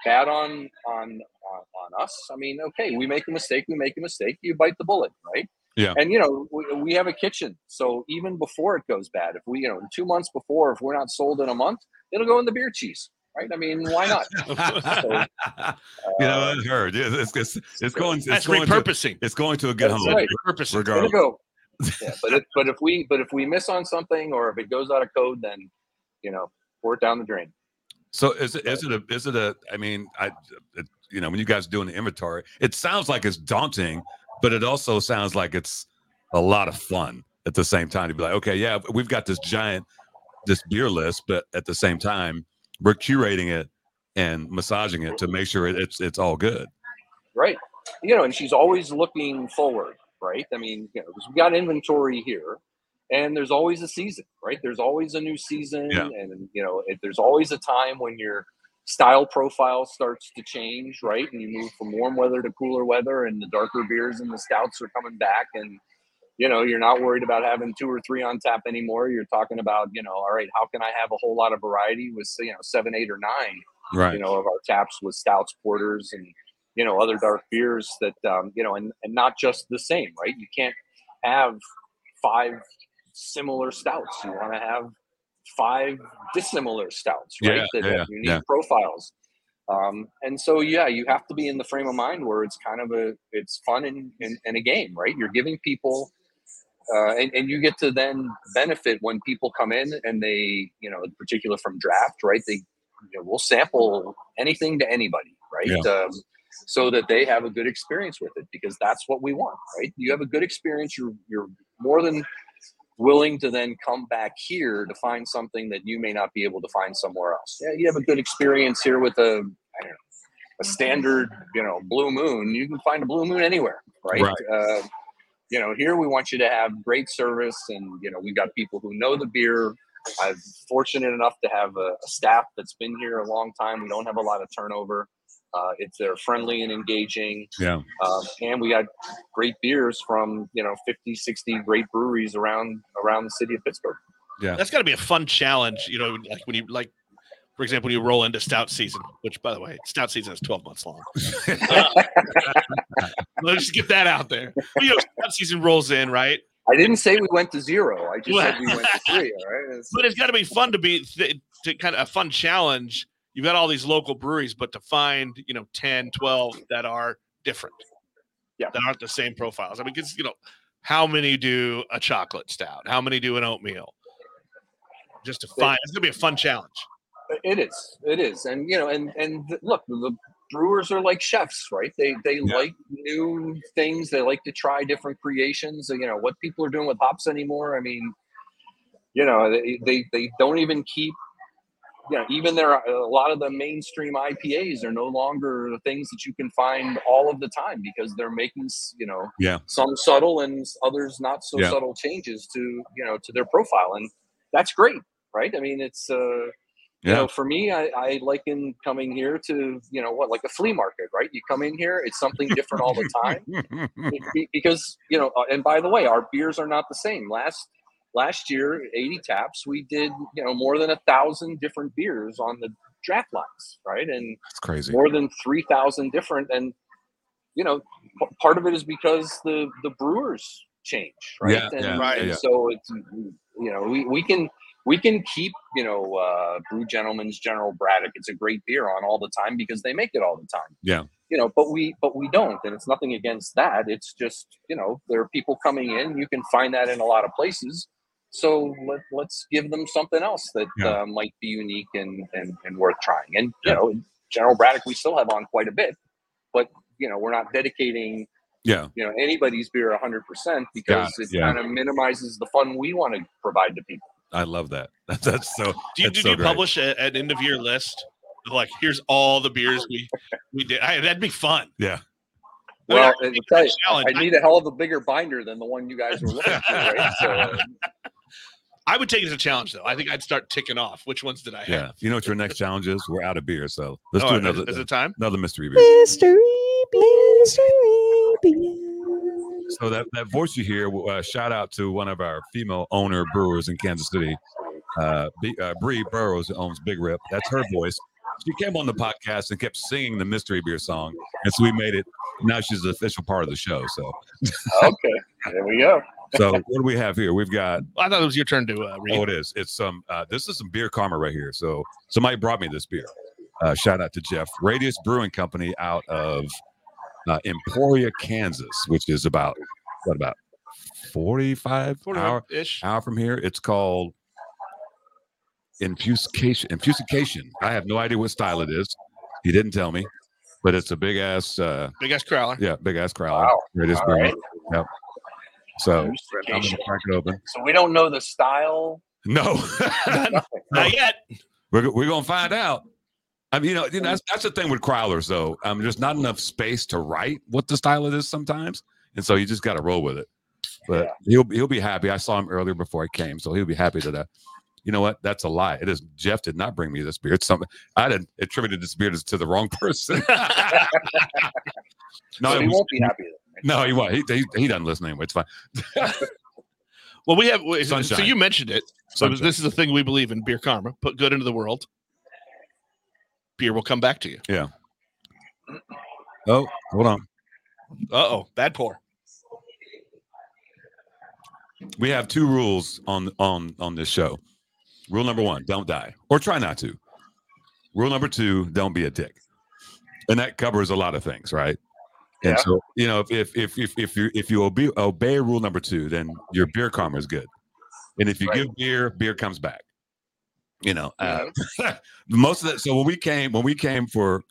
S3: bad on on on, on us. I mean, okay, we make a mistake, we make a mistake. You bite the bullet, right?
S1: Yeah.
S3: And you know, we, we have a kitchen, so even before it goes bad, if we, you know, two months before, if we're not sold in a month, it'll go in the beer cheese, right? I mean, why not?
S1: you know,
S3: Uh,
S1: I heard. Yeah, It's, it's, it's going. It's
S2: That's
S1: going to,
S2: repurposing.
S1: it's going to a good
S3: That's
S1: home.
S3: right.
S2: Repurposing.
S3: There
S1: Regardless.
S3: you go. Yeah, but if, but if we but if we miss on something or if it goes out of code, then you know, pour it down the drain.
S1: So is it is it a is it a I mean I it, you know when you guys are doing the inventory it sounds like it's daunting but it also sounds like it's a lot of fun at the same time to be like okay yeah we've got this giant this beer list but at the same time we're curating it and massaging it to make sure it, it's it's all good.
S3: Right. You know and she's always looking forward right? I mean you know we got inventory here and there's always a season right? There's always a new season
S1: Yeah.
S3: and you know it, there's always a time when your style profile starts to change right? And you move from warm weather to cooler weather and the darker beers and the stouts are coming back and you know you're not worried about having two or three on tap anymore. You're talking about you know all right how can i have a whole lot of variety with you know seven eight or nine
S1: right.
S3: you know, of our taps with stouts, porters, and you know, other dark beers that um, you know, and and not just the same, right? You can't have five similar stouts. You want to have five dissimilar stouts, right?
S1: Yeah,
S3: that
S1: yeah,
S3: have unique
S1: yeah.
S3: profiles. Um, and so, yeah, you have to be in the frame of mind where it's kind of a, it's fun and, and, and a game, right? You're giving people, uh, and, and you get to then benefit when people come in and they, you know, in particular from draft, right? They, you know, we'll sample anything to anybody, right? Um, so that they have a good experience with it because that's what we want, right? You have a good experience, you're you're more than willing to then come back here to find something that you may not be able to find somewhere else. Yeah, you have a good experience here with a I don't know a standard, you know, blue moon. You can find a blue moon anywhere, right?
S1: Right.
S3: Uh, you know, here we want you to have great service, and you know, we've got people who know the beer. I'm fortunate enough to have a, a staff that's been here a long time. We don't have a lot of turnover. Uh, it's they're friendly and engaging,
S1: yeah
S3: um, and we got great beers from you know 50, 60 great breweries around around the city of Pittsburgh.
S2: Yeah, that's got to be a fun challenge, you know, like when you like, for example, when you roll into stout season, which by the way, stout season is 12 months long. Let's just get that out there. But, you know, stout season rolls in, right?
S3: I didn't say we went to zero. I just said we went to three. All right. It's-
S2: But it's got to be fun to be th- to kind of a fun challenge. You've got all these local breweries, but to find, you know, 10, 12 that are different.
S3: Yeah.
S2: That aren't the same profiles. I mean, because, you know, how many do a chocolate stout? How many do an oatmeal? Just to find, it's going to be a fun challenge.
S3: It is. It is. And you know, and and look, the brewers are like chefs, right? They they
S1: Yeah.
S3: like new things. They like to try different creations. You know what people are doing with hops anymore. I mean, you know, they they, they don't even keep you know, even there are a lot of the mainstream IPAs are no longer things that you can find all of the time because they're making, you know,
S1: Yeah.
S3: some subtle and others not so
S1: Yeah.
S3: subtle changes to, you know, to their profile. And that's great, right? I mean, it's, uh, you
S1: Yeah.
S3: know, for me, I, I liken coming here to, you know, what, like a flea market, right? You come in here, it's something different all the time be- be- because you know uh, and by the way our beers are not the same last last year 80 taps we did you know more than a thousand different beers on the draft lines right and
S1: That's crazy.
S3: more than 3000 different and you know p- part of it is because the the brewers change right
S1: Yeah,
S3: and,
S1: yeah,
S2: Right.
S3: and
S1: yeah.
S3: so it's you know we, we can we can keep you know uh brew gentlemen's general braddock it's a great beer on all the time because they make it all the time
S1: Yeah.
S3: you know but we but we don't and it's nothing against that it's just you know there are people coming in you can find that in a lot of places so let, let's give them something else that
S1: Yeah.
S3: uh, might be unique and, and and worth trying and you
S1: Yeah.
S3: know general braddock we still have on quite a bit but you know we're not dedicating
S1: Yeah.
S3: you know anybody's beer 100% because
S1: it,
S3: it
S1: yeah.
S3: kind of minimizes the fun we want to provide to people
S1: I love that. That's so.
S2: Do you,
S1: That's
S2: did
S1: so
S2: you
S1: great.
S2: publish a, an end of year list? Like, here's all the beers we we did. I, that'd be fun.
S1: Yeah.
S2: I mean,
S3: well
S2: I
S3: and
S2: think
S3: to tell
S2: that's
S3: you, i need a hell of a bigger binder than the one you guys were looking for right so
S2: I would take it as a challenge, though. I think I'd start ticking off. Which ones did I have?
S1: Yeah. You know what your next challenge is? We're out of beer. So let's
S2: Oh,
S1: do another
S2: Is it time?
S1: another mystery beer.
S5: Mystery, mystery beer.
S1: So that, that voice you hear, uh, shout out to one of our female owner brewers in Kansas City, uh, B, uh, Bree Burrows, owns Big Rip. That's her voice. She came on the podcast and kept singing the mystery beer song, and so we made it. Now she's the official part of the show. So,
S3: okay there we go
S1: so what do we have here? We've got
S2: I thought it was your turn to uh, read.
S1: oh, it is. It's some. Uh, this is some beer karma right here. So somebody brought me this beer. Uh, shout out to Jeff Radius Brewing Company out of uh, Emporia, Kansas, which is about what about forty five hour
S2: ish.
S1: hour from here. It's called Infusication. Infusication. I have no idea what style it is. He didn't tell me, but it's a big ass, uh,
S2: Big ass crowler.
S1: yeah, big ass crowler.
S3: Wow.
S1: Radius
S3: All
S1: Brewing.
S3: right.
S1: Yep. So I'm gonna crack it open.
S3: so we don't know the style
S1: No,
S2: Not, not yet.
S1: we're, we're gonna find out. I mean, you know, you know that's, that's the thing with crowlers, though. Um, there's not enough space to write what the style it is sometimes, and so you just got to roll with it. But he'll he'll be happy. I saw him earlier before I came, so he'll be happy that. Uh, you know what? That's a lie. It is Jeff did not bring me this beer. It's something I did attributed this beer to, to the wrong person. no,
S3: so he
S1: was-
S3: won't be happy then.
S1: No, he won't. He, he, he doesn't listen anyway. It's fine.
S2: Well, we have. wait, So you mentioned it. So
S1: Sunshine.
S2: this is the thing we believe in: beer karma. Put good into the world. Beer will come back to you. Yeah.
S1: Oh, hold on.
S2: Uh oh, bad pour.
S1: we have two rules on on on this show. Rule number one: don't die, or try not to. Rule number two: don't be a dick, and that covers a lot of things, right? And
S3: Yeah.
S1: so, you know, if if if if you if you obey obey rule number two, then your beer karma is good, and if you
S3: Right.
S1: give beer, beer comes back. You know, uh, most of that. So when we came, when we came for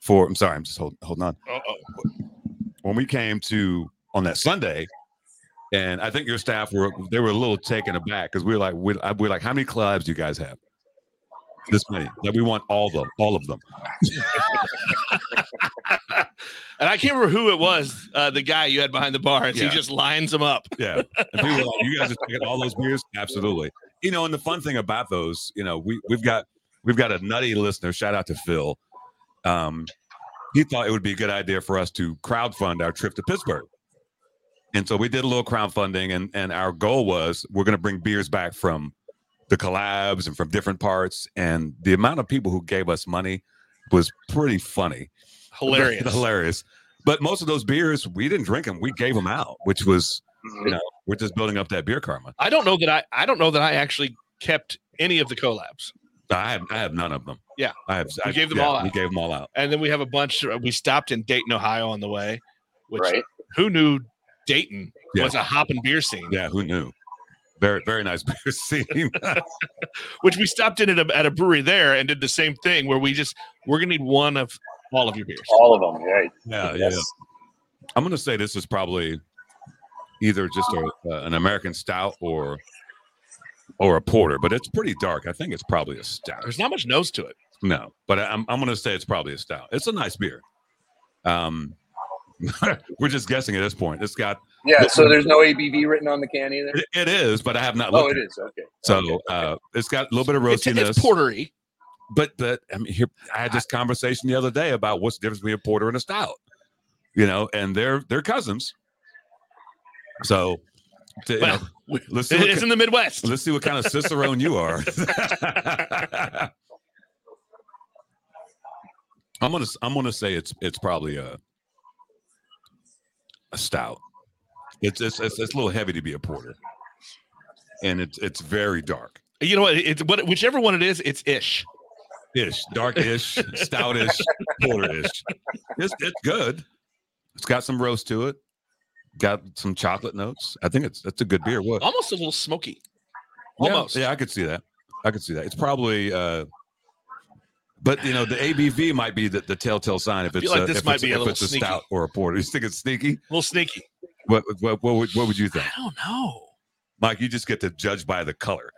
S1: for, I'm sorry, I'm just holding holding on
S2: Uh oh.
S1: when we came to on that Sunday, and I think your staff were they were a little taken aback because we were like we we're like how many clubs do you guys have? This many that we want all of them, all of them.
S2: And I can't remember who it was. Uh, the guy you had behind the bar.
S1: Yeah.
S2: He just lines them up.
S1: Yeah, and people like, you guys are taking all those beers, absolutely. You know, and the fun thing about those, you know, we we've got we've got a nutty listener. Shout out to Phil. Um, he thought it would be a good idea for us to crowdfund our trip to Pittsburgh. And so we did a little crowdfunding, and and our goal was we're going to bring beers back from the collabs and from different parts. And the amount of people who gave us money was pretty funny,
S2: Hilarious.
S1: hilarious. But most of those beers, we didn't drink them; we gave them out, which was
S3: Mhm.
S1: you know we're just building up that beer karma.
S2: I don't know that I. I don't know that I actually kept any of the collabs.
S1: I have I have none of them.
S2: Yeah.
S1: I have. I,
S2: gave them
S1: yeah,
S2: all
S1: We
S2: out.
S1: gave them all out.
S2: And then we have a bunch. We stopped in Dayton, Ohio, on the way. Which
S3: right
S2: who knew Dayton
S1: Yeah.
S2: was a hopping beer scene?
S1: Yeah, who knew? Very very nice beer scene.
S2: Which we stopped in at a, at a brewery there and did the same thing where we just we're gonna need one of all of your beers.
S3: all of them right
S1: yeah, yeah,
S3: Yes.
S1: yeah. I'm gonna say this is probably either just a, uh, an American stout or or a porter, but it's pretty dark. I think it's probably a stout.
S2: There's not much nose to it.
S1: No, but I'm I'm gonna say it's probably a stout. It's a nice beer. Um, we're just guessing at this point. It's got
S3: Yeah. So there's no ABV written on the can either.
S1: it, it is, but I have not
S3: Oh,
S1: looked.
S3: it
S1: at
S3: is. Okay.
S1: So
S3: Okay.
S1: uh, it's got a little bit of roastiness.
S2: it's portery.
S1: but but I mean, here I had this conversation the other day about what's the difference between a porter and a stout. You know, and they're they're cousins. So, to, you
S2: Well,
S1: know, let's see what,
S2: It's
S1: ki-
S2: in the Midwest.
S1: let's see what kind of cicerone you are. I'm gonna I'm gonna say it's it's probably a a stout. It's it's it's, it's a little heavy to be a porter, and it's it's very dark.
S2: You know what? It's what whichever one it is, it's ish.
S1: ish, dark-ish, stoutish, porter-ish. It's it's good. It's got some roast to it. Got some chocolate notes. I think it's it's a good beer. What?
S2: Almost a little smoky. Almost.
S1: Yeah, I could see that. I could see that. It's probably uh but you know the ABV might be the, the telltale sign if it's
S2: like
S1: a,
S2: this
S1: if
S2: might
S1: it's,
S2: be a
S1: if it's a
S2: sneaky.
S1: stout or a porter. You think it's sneaky?
S2: A little sneaky.
S1: What what what would, what would you think,
S2: I don't know.
S1: Mike? You just get to judge by the color.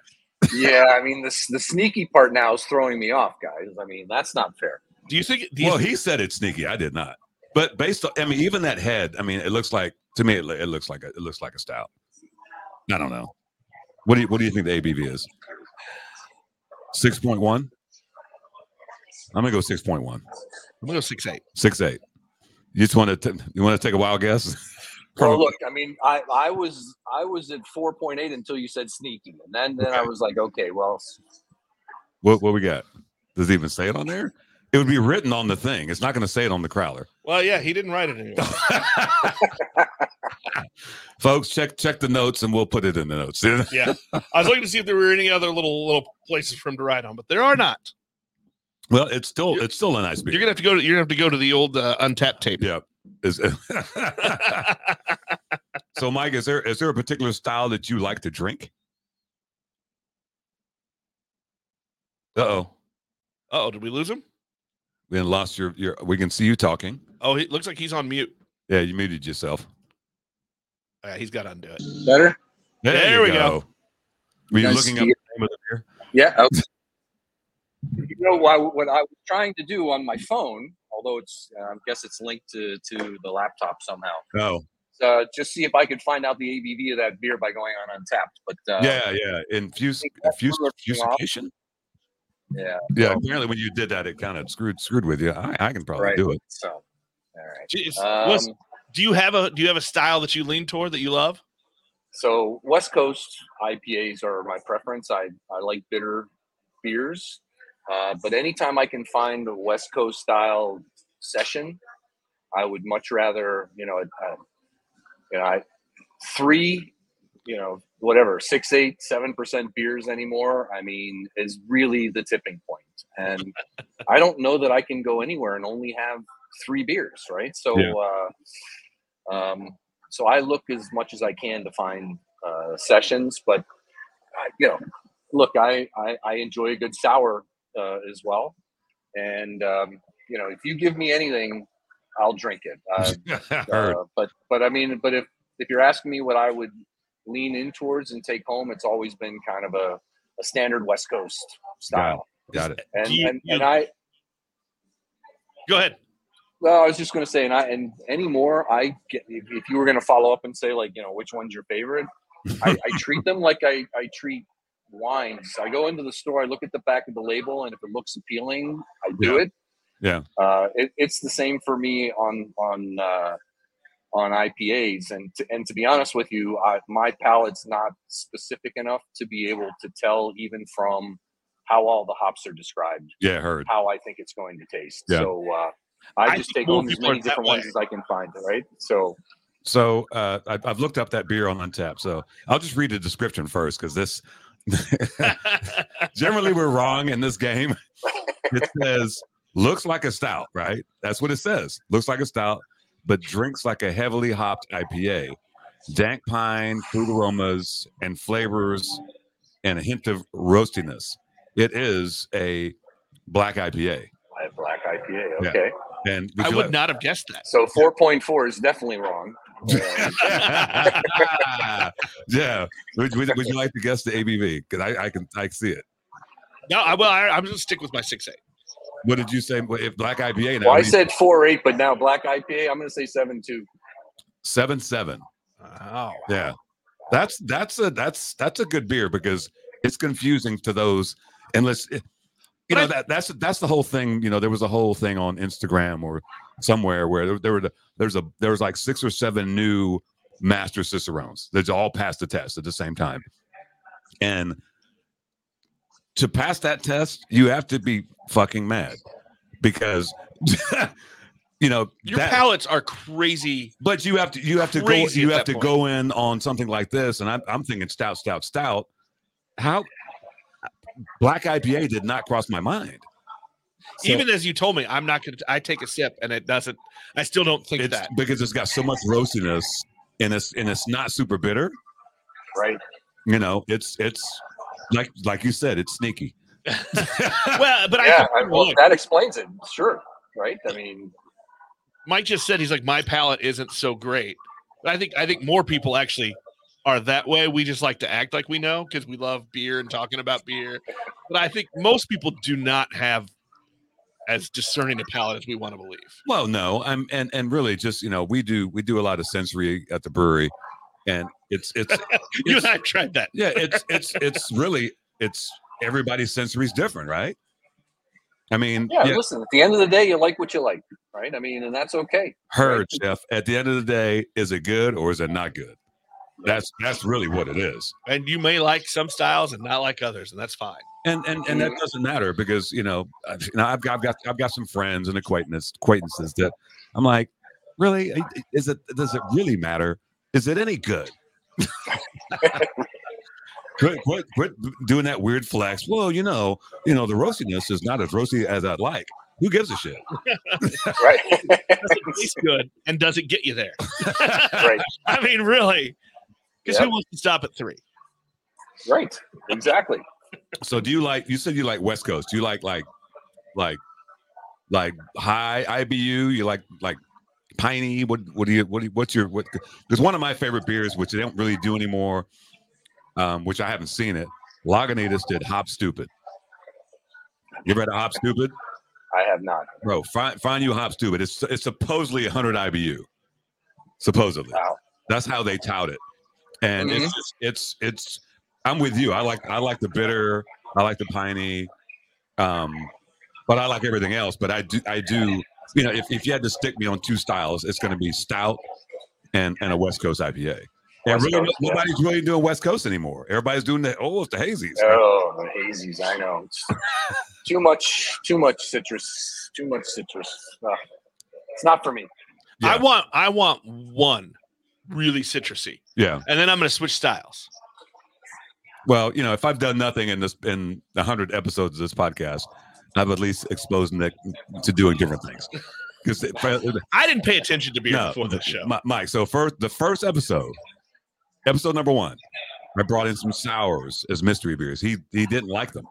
S3: yeah. I mean, the the sneaky part now is throwing me off, guys. I mean, that's not fair.
S2: Do you think? Do you
S1: Well, he said it's sneaky. I did not. But based on, I mean, even that head. I mean, it looks like to me. It, it looks like a, it looks like a stout. I don't know. What do you What do you think the ABV is? Six point one. I'm gonna go six point one.
S2: I'm gonna go six eight.
S1: Six eight. You just want to you want to take a wild guess?
S3: Well, look, I mean, I, I was I was at four point eight until you said sneaky, and then then I was like, okay, well,
S1: What what we got? Does it even say it on there? It would be written on the thing. It's not going to say it on the crowler.
S2: Well, yeah, he didn't write it anyway.
S1: Folks, check check the notes and we'll put it in the notes.
S2: yeah, I was looking to see if there were any other little little places for him to write on, but there are not.
S1: well, it's still it's still a nice beer.
S2: You're gonna have to go to you're gonna have to go to the old uh, Untappd tape.
S1: Yeah. Is, so, Mike, is there is there a particular style that you like to drink? Uh oh,
S2: oh, did we lose him?
S1: we lost your your. We can see you talking.
S2: Oh, he looks like he's on mute.
S1: Yeah, you muted yourself.
S2: Yeah, he's got to undo it.
S3: better.
S2: There
S1: you
S2: we go.
S1: Were you
S3: Guys
S1: looking up
S3: it?
S1: the name of the beer?
S3: Yeah. Okay. You know why, what I was trying to do on my phone, although it's uh, I guess it's linked to to the laptop somehow.
S1: Oh,
S3: Uh, just see if I could find out the ABV of that beer by going on Untappd. But uh,
S1: yeah, yeah. Infuse,
S3: think that's
S1: infuse,
S3: what we're looking
S1: fusification.
S3: yeah,
S1: Yeah, apparently when you did that, it kind of screwed screwed with you. I, I can probably
S3: right.
S1: do it.
S3: So, all right.
S2: Jeez, what's-
S3: Um,
S2: do you have a do you have a style that you lean toward that you love?
S3: So West Coast IPAs are my preference. I, I like bitter beers, uh, but anytime I can find a West Coast style session, I would much rather you know, uh, you know, I, three, you know, whatever six, eight, seven percent beers anymore. I mean, is really the tipping point, and I don't know that I can go anywhere and only have three beers, right? So.
S1: Yeah.
S3: Uh, um, so I look as much as I can to find uh, sessions, but I, you know, look, I, I, I enjoy a good sour uh, as well, and um, you know, if you give me anything, I'll drink it. Uh, uh, but but I mean, but if if you're asking me what I would lean in towards and take home, it's always been kind of a, a standard West Coast style,
S1: Got it.
S3: and
S2: Do you-
S3: and,
S2: you-
S3: and I
S2: Go ahead.
S3: Well, I was just going to say, and I and anymore, I get if, if you were going to follow up and say like, you know, which one's your favorite, I, I treat them like I I treat wines. I go into the store, I look at the back of the label, and if it looks appealing, I do
S1: Yeah.
S3: it.
S1: Yeah.
S3: Uh, it, it's the same for me on on uh, on IPAs, and to, and to be honest with you, I, my palate's not specific enough to be able to tell even from how all the hops are described
S1: Yeah, heard.
S3: how I think it's going to taste.
S1: Yeah.
S3: So uh, I
S2: I
S3: just take
S2: more
S3: home as many different ones
S2: way.
S3: as I can find. Right. So
S1: So uh, I, I've looked up that beer on Untappd. So I'll just read the description first because this generally we're wrong in this game. It says looks like a stout, right? That's what it says. Looks like a stout, but drinks like a heavily hopped IPA. Dank pine, fruit aromas, and flavors, and a hint of roastiness. It is a black IPA.
S3: I have black IPA.
S1: Yeah.
S3: Okay.
S1: And would
S2: I would
S1: like-
S2: not have guessed that.
S3: So 4.4 is definitely wrong.
S1: yeah. Would, would, would you like to guess the ABV? Because I, I can I can see it.
S2: No, I, well, I, I'm going to stick with my six eight.
S1: What did you say? If Black IPA now
S3: Well, I said four eight, but now black IPA. I'm going to say seven two.
S1: seven seven.
S2: Oh,
S1: Yeah, that's that's a that's that's a good beer because it's confusing to those unless you know that that's that's the whole thing. You know, there was a whole thing on Instagram or somewhere where there, there were the, there's a there was like six or seven new master cicerones that all passed the test at the same time, and to pass that test, you have to be fucking mad because you know
S2: your
S1: that-
S2: palates are crazy.
S1: but you have to you have to go you have to
S2: point.
S1: go in on something like this, and I'm I'm thinking stout, stout, stout. How black IPA did not cross my mind. So
S2: Even as you told me, I'm not going to. I take a sip and it doesn't. I still don't think
S1: it's
S2: that.
S1: because it's got so much roastiness and it's and it's not super bitter.
S3: Right.
S1: You know, it's it's like like you said, it's sneaky.
S2: Well, but I
S3: yeah.
S2: think,
S3: I, well,
S2: look,
S3: that explains it. Sure. Right. I mean,
S2: Mike just said he's like my palate isn't so great. But I think I think more people actually are that way. We just like to act like we know because we love beer and talking about beer. But I think most people do not have as discerning a palate as we want to believe.
S1: Well, no, I'm and and really just you know we do we do a lot of sensory at the brewery, and it's it's
S2: You
S1: it's-
S2: and I have tried that.
S1: yeah it's it's it's really it's everybody's sensory is different, right? I mean,
S3: yeah,
S1: yeah,
S3: Listen, at the end of the day, you like what you like, right? I mean, and that's okay.
S1: heard, Jeff. At the end of the day, is it good or is it not good? That's that's really what it is,
S2: And you may like some styles and not like others, and that's fine.
S1: and and and that doesn't matter because you know, I've, you know, I've got I've got I've got some friends and acquaintances acquaintances that I'm like, really, is it does it really matter? Is it any good? quit, quit, quit doing that weird flex. Well, you know, you know, the roastiness is not as roasty as I'd like. Who gives a shit?
S3: Right.
S2: Does it taste good and does it get you there?
S3: right.
S2: I mean, really. Because
S3: Yep.
S2: who wants to stop at three?
S3: Right. Exactly.
S1: So do you like you said you like West Coast? Do you like like like like high IBU? You like like piney? What what do you what do you, what's your what because one of my favorite beers, which they don't really do anymore, um, which I haven't seen it, Lagunitas did Hop Stoopid. You ever had a Hop Stoopid?
S3: I have not.
S1: Bro, find find you Hop Stoopid. It's it's supposedly 100 IBU. Supposedly.
S3: Wow.
S1: That's how they tout it. And it's just, it's it's I'm with you. I like I like the bitter, I like the piney, um, but I like everything else. But I do I do you know if, if you had to stick me on two styles, it's gonna be stout and and a West Coast IPA. And really
S3: Coast, yeah.
S1: nobody's really doing West Coast anymore. Everybody's doing the oh it's the hazies.
S3: Oh, the hazies. I know. Too much. Too much citrus. Too much citrus. Ah, it's not for me.
S1: Yeah.
S2: I want I want one really citrusy.
S1: Yeah.
S2: And then I'm gonna switch styles.
S1: Well, you know, if I've done nothing in this in hundred episodes of this podcast, I've at least exposed Nick to doing different things. Because
S2: I didn't pay attention to beer
S1: no,
S2: before this uh, show.
S1: Mi- Mike. So first, the first episode, episode number one, I brought in some sours as mystery beers. He he didn't like them.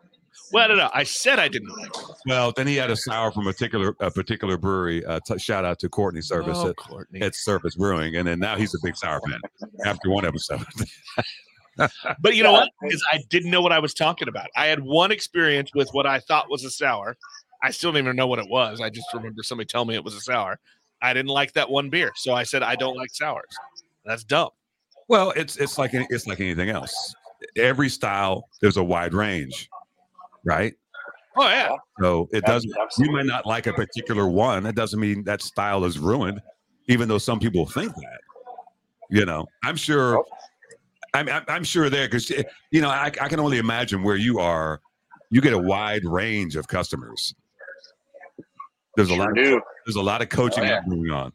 S2: Well, no, no. I said I didn't like it.
S1: Well, then he had a sour from a particular a particular brewery. Uh, t- shout out to Courtney Service
S2: Oh,
S1: at,
S2: Courtney.
S1: at Surface Brewing, and then now he's a big sour fan after one episode.
S2: But you know
S3: Yeah.
S2: what? Because I didn't know what I was talking about. I had one experience with what I thought was a sour. I still don't even know what it was. I just remember somebody telling me it was a sour. I didn't like that one beer, so I said I don't like sours. That's dumb.
S1: Well, it's it's like it's like anything else. Every style there's a wide range, right?
S2: Oh yeah,
S1: So it doesn't. You might not like a particular one. It doesn't mean that style is ruined, even though some people think that. You know, I'm sure. I'm I'm, I'm sure there because you know I, I can only imagine where you are. You get a wide range of customers. There's a lot.
S3: Sure
S1: Of, there's a lot of coaching
S3: Oh, yeah.
S1: going on.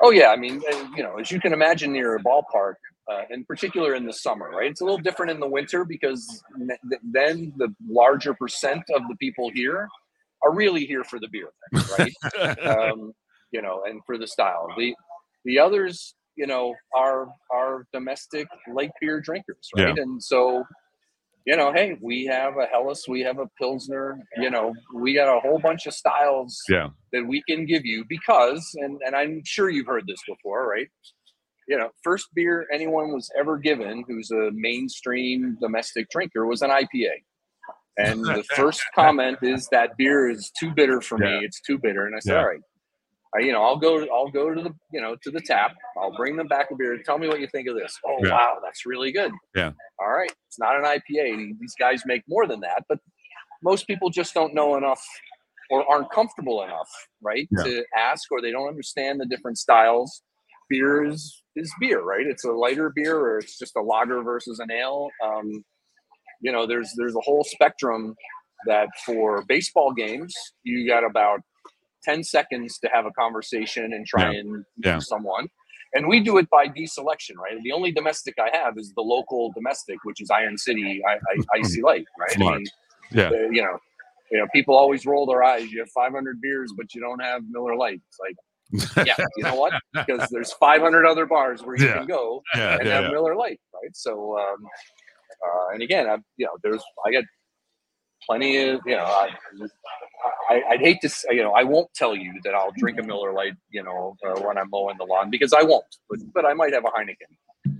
S3: Oh yeah, I mean, uh, you know, as you can imagine near a ballpark, uh, in particular in the summer, right? It's a little different in the winter because th- then the larger percent of the people here are really here for the beer, right? um, you know, and for the style. The the others, you know, are are domestic light beer drinkers, right? And so, you know, hey, we have a Helles, we have a Pilsner, you know, we got a whole bunch of styles
S1: Yeah.
S3: that we can give you because, and, and I'm sure you've heard this before, right? You know, first beer anyone was ever given who's a mainstream domestic drinker was an IPA. And the first comment is that beer is too bitter for
S1: Yeah.
S3: me. It's too bitter. And I said,
S1: Yeah.
S3: all right, I, you know, I'll go, I'll go to the, you know, to the tap. I'll bring them back a beer. Tell me what you think of this. Oh,
S1: Yeah.
S3: wow, that's really good.
S1: Yeah.
S3: All right, it's not an IPA. These guys make more than that, but most people just don't know enough or aren't comfortable enough, right, to ask, or they don't understand the different styles. Beer is beer, right? It's a lighter beer, or it's just a lager versus an ale. Um, you know, there's there's a whole spectrum that for baseball games, you got about 10 seconds to have a conversation and try
S1: Yeah.
S3: and meet
S1: Yeah.
S3: someone. And we do it by deselection, right? The only domestic I have is the local domestic, which is Iron City I, I, IC Light, right? I
S1: Smart.
S3: mean,
S1: Yeah.
S3: uh, you know, you know, people always roll their eyes. You have 500 beers, but you don't have Miller Lite. It's like, yeah, you know what? Because there's 500 other bars where you
S1: Yeah.
S3: can go
S1: Yeah.
S3: and
S1: Yeah.
S3: have. Miller Lite, right? So, um, uh, and again, I, you know, there's I got plenty of, you know, I, I, I'd hate to, say, you know, I won't tell you that I'll drink a Miller Lite, you know, uh, when I'm mowing the lawn because I won't, but but I might have a Heineken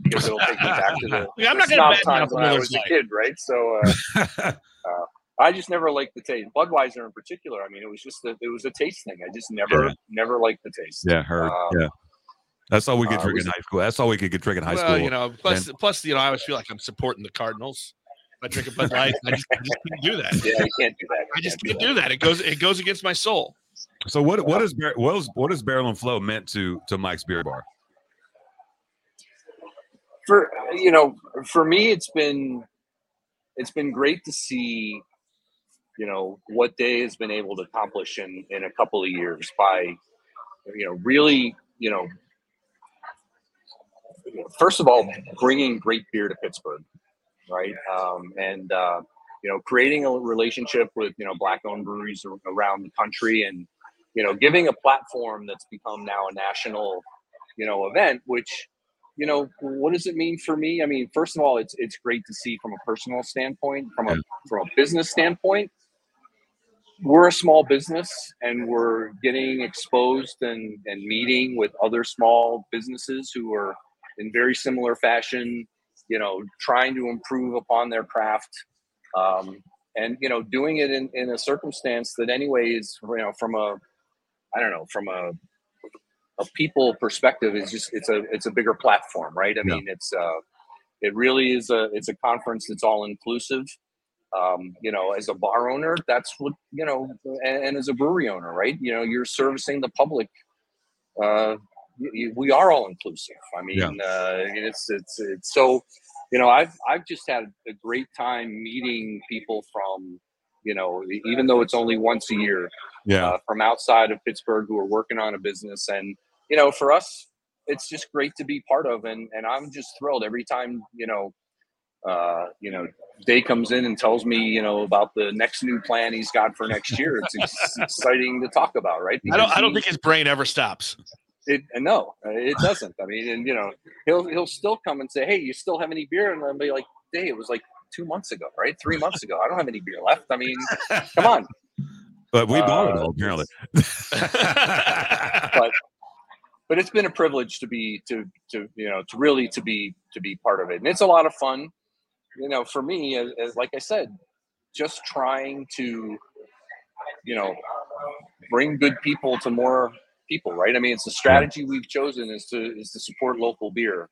S3: because it'll take me back to the,
S2: Yeah, I'm not gonna bet
S3: times when I was a kid, right? So. Uh, I just never liked the taste. Budweiser in particular. I mean, it was just a, it was a taste thing. I just never
S1: Yeah.
S3: never liked the taste.
S1: Yeah. Heard.
S3: Um,
S1: yeah. That's all we could
S3: uh,
S1: drink
S3: was
S1: in high school. That's all we could get drink in high
S2: well,
S1: school.
S2: you know, plus, plus, you know, I always feel like I'm supporting the Cardinals. If I drink a Bud Light, I just, I just can't do that.
S3: Yeah, you can't do that.
S2: I just
S3: can't
S2: can't do that. It goes, it goes against my soul.
S1: So what what is Bar- what is what is Barrel and Flow meant to to Mike's Beer Bar?
S3: for you know for me it's been it's been great to see you know what Day has been able to accomplish in in a couple of years by you know really you know first of all bringing great beer to pittsburgh right? Um, and uh, you know creating a relationship with you know black owned breweries around the country and you know giving a platform that's become now a national you know event which you know what does it mean for me? I mean first of all it's it's great to see from a personal standpoint from a from a business standpoint we're a small business and we're getting exposed and and meeting with other small businesses who are in very similar fashion you know trying to improve upon their craft um, and you know doing it in, in a circumstance that anyways, you know from a i don't know from a a people perspective is just it's a it's a bigger platform right i
S1: Yeah.
S3: mean it's uh it really is a it's a conference that's all inclusive um, you know as a bar owner that's what you know and, and as a brewery owner right you know you're servicing the public uh we are all inclusive i mean
S1: Yeah.
S3: uh it's it's it's so you know i've i've just had a great time meeting people from you know even though it's only once a year
S1: Yeah.
S3: uh, from outside of Pittsburgh who are working on a business. And, you know, for us, it's just great to be part of. And, and I'm just thrilled every time, you know, uh, you know, Day comes in and tells me, you know, about the next new plan he's got for next year. It's ex- exciting to talk about, right?
S2: I don't, I don't
S3: he-
S2: think his brain ever stops.
S3: it. No, it doesn't. I mean, and you know, he'll he'll still come and say, "Hey, you still have any beer?" And I'll be like, "Day, it was like two months ago, right? Three months ago. I don't have any beer left. I mean, come on."
S1: But we bought it
S3: Uh,
S1: all apparently.
S3: but but it's been a privilege to be to to you know to really to be to be part of it and it's a lot of fun you know for me as, as like i said just trying to you know bring good people to more people right i mean it's the strategy we've chosen is to is to support local beer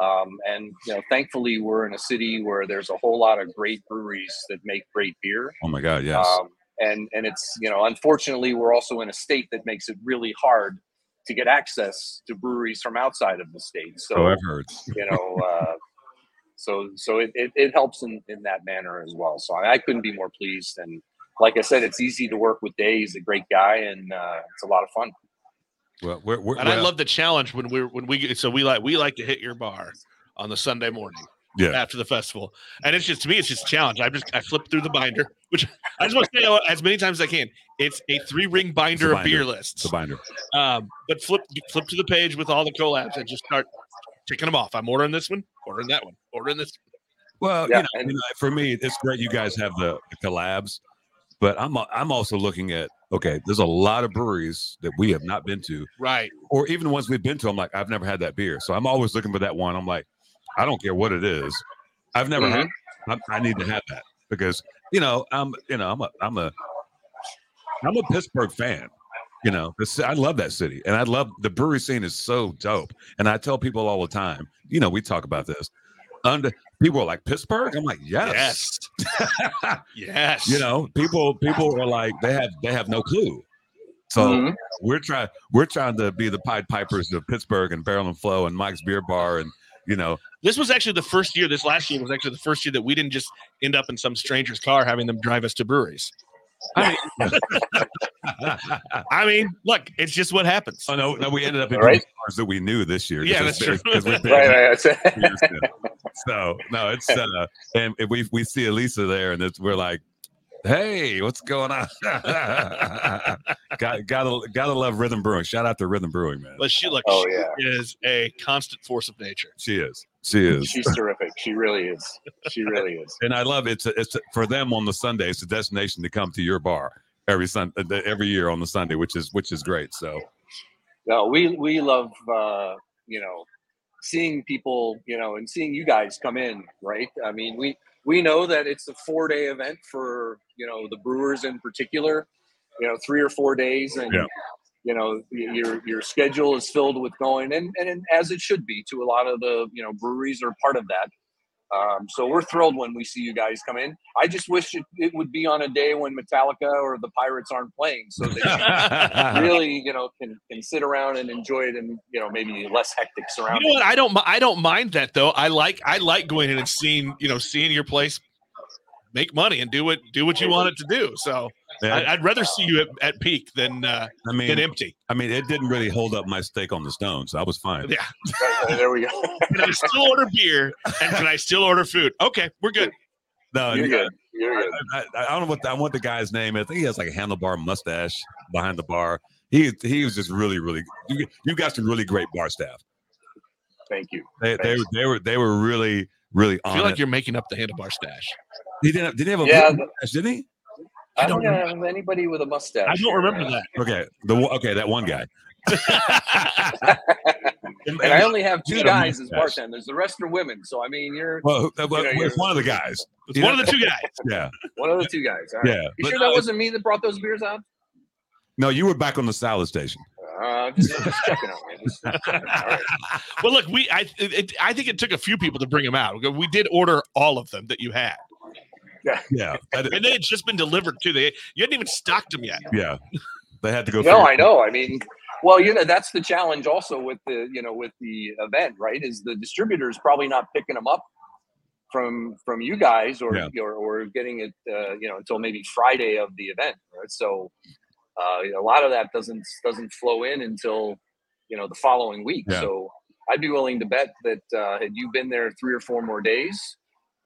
S3: um, and you know thankfully we're in a city where there's a whole lot of great breweries that make great beer
S1: oh my god, yes.
S3: um, and and it's you know unfortunately we're also in a state that makes it really hard to get access to breweries from outside of the state so
S1: oh, I've heard.
S3: you know uh, so so it, it, it helps in in that manner as well so I, I couldn't be more pleased and like i said it's easy to work with Day. he's a great guy and uh, it's a lot of fun
S1: Well, we're, we're,
S2: And I love the challenge when we're when we get so we like we like to hit your bar on the Sunday morning
S1: Yeah.
S2: after the festival. And it's just to me, it's just a challenge. I just I flip through the binder, which I just want to say as many times as I can. It's a three ring binder, of
S1: binder.
S2: beer
S1: the
S2: lists.
S1: binder.
S2: Um, but flip flip to the page with all the collabs and just start ticking them off. I'm ordering this one, ordering that one, ordering this.
S1: Well,
S3: Yeah,
S1: you know,
S3: and-
S1: you know, for me, it's great you guys have the, the collabs, but I'm I'm also looking at okay, there's a lot of breweries that we have not been to,
S2: Right.
S1: or even the ones we've been to. I'm like, I've never had that beer, so I'm always looking for that one. I'm like, I don't care what it is, I've never had. Mm-hmm. I, I need to have that because you know I'm you know I'm a I'm a I'm a Pittsburgh fan. You know, this, I love that city, and I love the brewery scene is so dope. And I tell people all the time, you know, we talk about this. Under people are like Pittsburgh. I'm like, yes.
S2: Yes.
S1: you know, people people are like they have they have no clue. So
S3: Mhm.
S1: we're trying we're trying to be the Pied Pipers of Pittsburgh and Barrel and Flow and Mike's Beer Bar and you know
S2: This was actually the first year. This last year was actually the first year that we didn't just end up in some stranger's car having them drive us to breweries. I mean, I mean, look, it's just what happens.
S1: oh no, no we ended up in
S3: Right.
S1: bars that we knew this year.
S2: Yeah, that's true.
S1: been- 'cause we've been
S3: Right, right. that's it.
S1: years now. So no, it's uh, and if we we see Alisa there, and it's, we're like, "Hey, what's going on?" Got gotta gotta love Rhythm Brewing. Shout out to Rhythm Brewing, man.
S2: But she look,
S3: Oh,
S2: she
S3: yeah.
S2: is a constant force of nature.
S1: She is, she is,
S3: She's terrific. She really is. She really is.
S1: and I love it. It's a, it's a, for them on the Sunday. It's a destination to come to your bar every Sun every year on the Sunday, which is which is great. So
S3: No, we we love uh, you know seeing people you know and seeing you guys come in. Right. I mean, we we know that it's a four day event for you know the brewers in particular. You know, three or four days, and
S1: Yeah.
S3: You know your your schedule is filled with going, and and as it should be. To a lot of the you know breweries are part of that. Um, so we're thrilled when we see you guys come in. I just wish it, it would be on a day when Metallica or the Pirates aren't playing, so they really, you know, can can sit around and enjoy it and you know, maybe less hectic surroundings You
S2: know what? I don't. I don't mind that though. I like. I like going in and seeing. You know, seeing your place make money and do what do what you want it to do. So I, I'd rather see you at, at peak than uh,
S1: I
S2: than
S1: mean,
S2: empty.
S1: I mean, it didn't really hold up my steak on the stone, so I was fine.
S2: Yeah.
S3: There we go.
S2: Can I still order beer and can I still order food? Okay, we're good.
S1: No,
S3: You're good. You're good.
S1: I, I, I don't know what the, I want the guy's name. I think he has like a handlebar mustache behind the bar. He he was just really really. You, you got some really great bar staff.
S3: Thank you.
S1: They they, they were they were really really
S2: I feel like
S1: it.
S2: you're making up the handlebar stash.
S1: He didn't have, did he have a
S3: Yeah,
S1: mustache? Did he?
S3: I
S2: don't
S3: don't have anybody with a mustache.
S2: I don't remember that.
S1: Okay, the okay that one guy.
S3: And I only have two guys as bartenders. The rest are women. So I mean, you're
S1: well, who- well,
S3: You know,
S1: it's one of the guys.
S2: It's one
S1: know-
S2: of the two guys.
S1: Yeah,
S3: one of the two guys. All right.
S1: yeah.
S3: You
S1: But
S3: sure that
S1: it's-
S3: wasn't me that brought those beers out?
S1: no, you were back on the salad station.
S3: Uh, just, just checking on me. Just- all right.
S2: Well, look, we I it, I think it took a few people to bring them out. We did order all of them that you had,
S1: Yeah, that-
S2: and they had just been delivered too. They you hadn't even stocked them yet.
S1: yeah. They had to go.
S3: No,
S1: figure-
S3: I know. I mean, well, you know, that's the challenge also with the, you know, with the event, right? Is the distributor is probably not picking them up from from you guys or
S1: Yeah.
S3: or, or getting it, uh, you know, until maybe Friday of the event, right? So uh, a lot of that doesn't doesn't flow in until you know the following week.
S1: Yeah.
S3: So I'd be willing to bet that uh, had you been there three or four more days,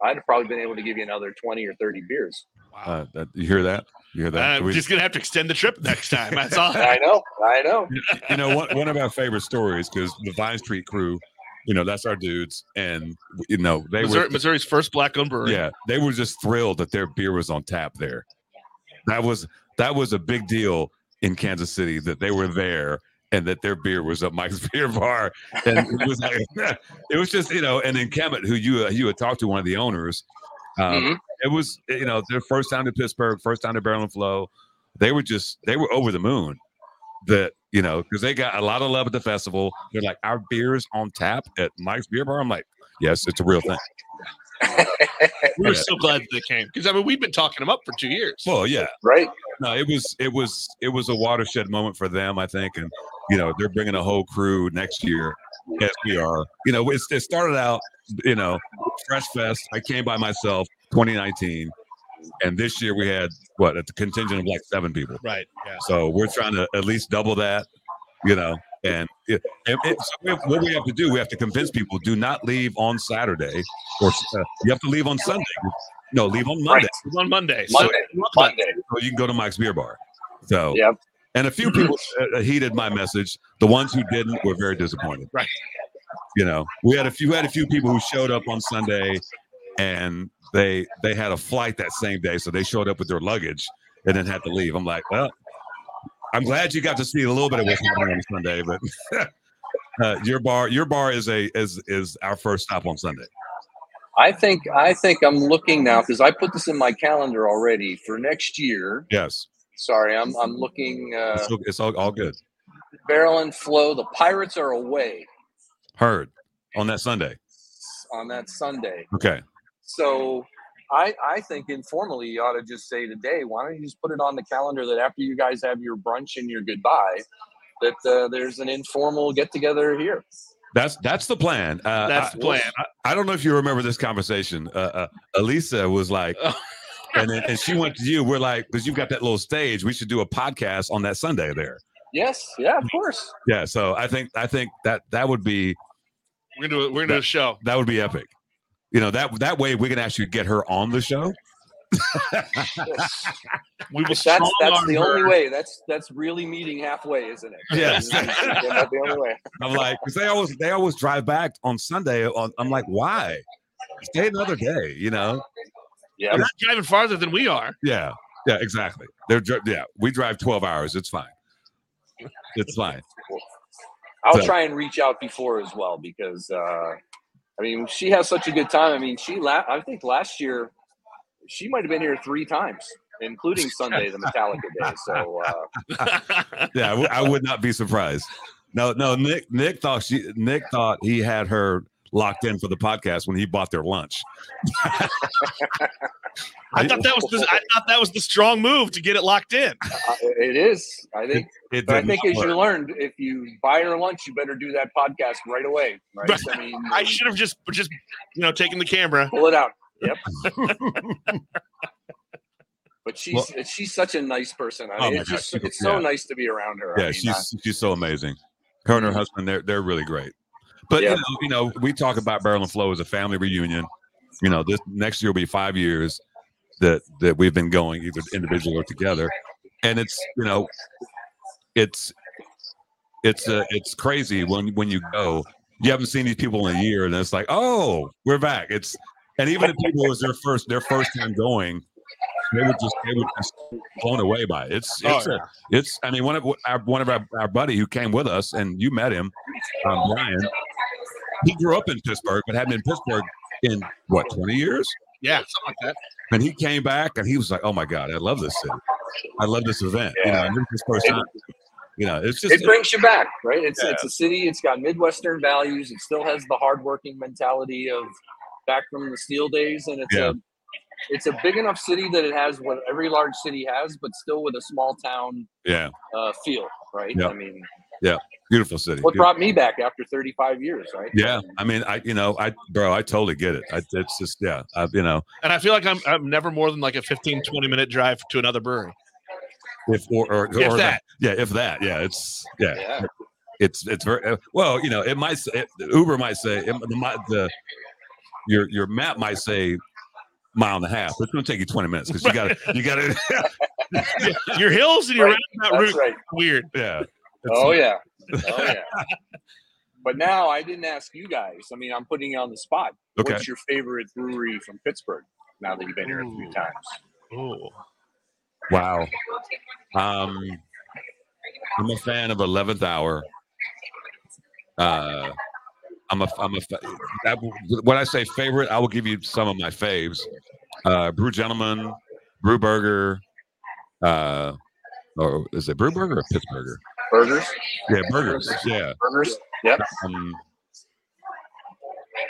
S3: I'd have probably been able to give you another twenty or thirty beers.
S1: Uh, that, you hear that? You hear that?
S2: I'm
S1: We-
S2: just gonna have to extend the trip next time. That's all.
S3: I know, I know.
S1: you know, one, one of our favorite stories because the Vine Street crew, you know, that's our dudes, and you know they
S2: Missouri,
S1: were,
S2: Missouri's first black-owned brewery.
S1: yeah, they were just thrilled that their beer was on tap there. That was that was a big deal in Kansas City that they were there and that their beer was at Mike's Beer Bar, and it was like it was just you know, and then Kemet, who you uh, you had talked to one of the owners, um,
S3: Mhm.
S1: it was you know their first time to Pittsburgh, first time to Barrel and Flow. They were just they were over the moon that you know because they got a lot of love at the festival. They're like our beers on tap at Mike's Beer Bar. I'm like, yes, it's a real thing.
S2: we were
S1: Yeah.
S2: so glad that they came because I mean we've been talking them up for two years.
S1: Well, yeah,
S3: right?
S1: no, it was it was it was a watershed moment for them, I think, and you know they're bringing a whole crew next year as we are. You know, it started out, you know, Fresh Fest. I came by myself, 2019, and this year we had what a contingent of like seven people.
S2: Right. Yeah.
S1: So we're trying to at least double that, you know. And, it, and it, so we have- what we have to do, we have to convince people: do not leave on Saturday, or uh, you have to leave on Sunday. No, leave on Monday,
S3: Right.
S2: It on Monday. So-
S3: Monday, Monday.
S1: so you can go to Mike's Beer Bar. So
S3: Yep.
S1: And a few people uh, heeded my message. The ones who didn't were very disappointed.
S2: Right.
S1: You know, we had a few had a few people who showed up on Sunday and they they had a flight that same day, so they showed up with their luggage and then had to leave. I'm like, well, I'm glad you got to see a little bit of what's happening on Sunday, but uh, your bar your bar is a is is our first stop on Sunday.
S3: I think I think I'm looking now because I put this in my calendar already for next year.
S1: Yes,
S3: Sorry, I'm I'm looking. Uh,
S1: it's, all- it's all, all good.
S3: barrel and flow. The Pirates are away
S1: Heard on that Sunday.
S3: on that Sunday.
S1: Okay.
S3: So I I think informally you ought to just say today, why don't you just put it on the calendar that after you guys have your brunch and your goodbye, that uh, there's an informal get together here.
S1: That's that's the plan. Uh,
S2: That's
S1: I,
S2: the plan.
S1: I, I don't know if you remember this conversation. Uh, uh, Alisa was like,
S2: Oh.
S1: And then, and she went to you. We're like, because you've got that little stage, we should do a podcast on that Sunday there.
S3: Yes, yeah, of course.
S1: Yeah. So I think I think that that would be
S2: We're gonna do, we're gonna do a show.
S1: that would be epic. You know that that way we can actually get her on the show.
S3: Yes.
S2: We will
S3: that's that's
S2: arm
S3: the only way. That's that's really meeting halfway, isn't it?
S1: Yes.
S3: That's the only way.
S1: I'm like, because they always they always drive back on Sunday. On, I'm like, why? Stay another day. You know.
S3: Yeah.
S2: They're not driving farther than we are.
S1: Yeah. Yeah. Exactly. They're dri- yeah. We drive 12 hours. It's fine. It's fine.
S3: I'll
S1: So-
S3: try and reach out before as well because uh, I mean she has such a good time. I mean she la- I think last year she might have been here three times, including Sunday, the Metallica day. So uh,
S1: Yeah. I w- I would not be surprised. No, no. Nick Nick thought she Nick thought he had her locked in for the podcast when he bought their lunch.
S2: I thought that was the, I thought that was the strong move to get it locked in.
S3: uh, it is. I think.
S1: It
S3: But I think as
S1: work.
S3: you learned, if you buy her lunch, you better do that podcast right away. Right?
S2: Right.
S3: I mean,
S2: I should have just just you know taken the camera.
S3: pull it out. Yep. but she's
S1: Well-
S3: she's such a nice person. I
S1: Oh
S3: mean,
S1: my
S3: it's
S1: God,
S3: just
S1: she-
S3: it's so
S1: yeah.
S3: nice to be around her.
S1: Yeah,
S3: I mean,
S1: she's she's so amazing. Her and her husband, they're they're really great. But
S3: Yeah.
S1: you, know, you know, we talk about Barrel and Flow as a family reunion. You know, this next year will be five years that that we've been going either individually or together, and it's you know, it's it's uh, it's crazy when when you go. You haven't seen these people in a year, and it's like, oh, we're back. It's and even if people was their first their first time going, they would just they would just blown away by it. It's
S2: Oh,
S1: it's a, it's. I mean, one of our one of our, our buddy who came with us, and you met him, um, Brian. He grew up in Pittsburgh, but hadn't been in Pittsburgh in what twenty years.
S2: Yeah, something like that.
S1: And he came back, and he was like, "Oh my god, I love this city. I love this event. You know,
S3: Yeah.
S1: and this first
S3: It-
S1: time. You know, it's just
S3: it brings you back, right? It's
S1: Yeah.
S3: it's a city. It's got midwestern values. It still has the hardworking mentality of back from the steel days, and it's
S1: Yeah.
S3: a it's a big enough city that it has what every large city has, but still with a small town
S1: yeah,
S3: uh, feel, right?
S1: Yeah.
S3: I mean, yeah,
S1: beautiful city.
S3: what
S1: Beautiful-
S3: brought me back after 35 years, right?
S1: Yeah, I mean, I you know, I bro, I totally get it. I, it's just yeah, I, you know,
S2: And I feel like I'm I'm never more than like a 15, 20 minute drive to another brewery.
S1: if or or,
S2: If
S1: or
S2: that.
S1: yeah, if that, yeah, it's yeah,
S3: Yeah.
S1: it's it's very uh, well you know it might say it, uber might say it, the, the your your map might say mile and a half it's going to take you 20 minutes because you got to you got to
S2: Your hills and your
S3: Right.
S2: roundabout
S3: That's
S2: route
S3: right.
S2: weird.
S1: yeah
S3: Oh yeah. Oh yeah. but now I didn't ask you guys. I mean, I'm putting you on the spot.
S1: Okay.
S3: What's your favorite brewery from Pittsburgh? Now that you've been here a few times.
S2: Oh,
S1: wow um i'm a fan of 11th hour uh i'm a i'm a that, when i say favorite i will give you some of my faves uh brew gentlemen brew burger uh or is it brew burger or pittsburgher
S3: Burgers.
S1: yeah burgers yeah
S3: Burgers. Yep.
S1: um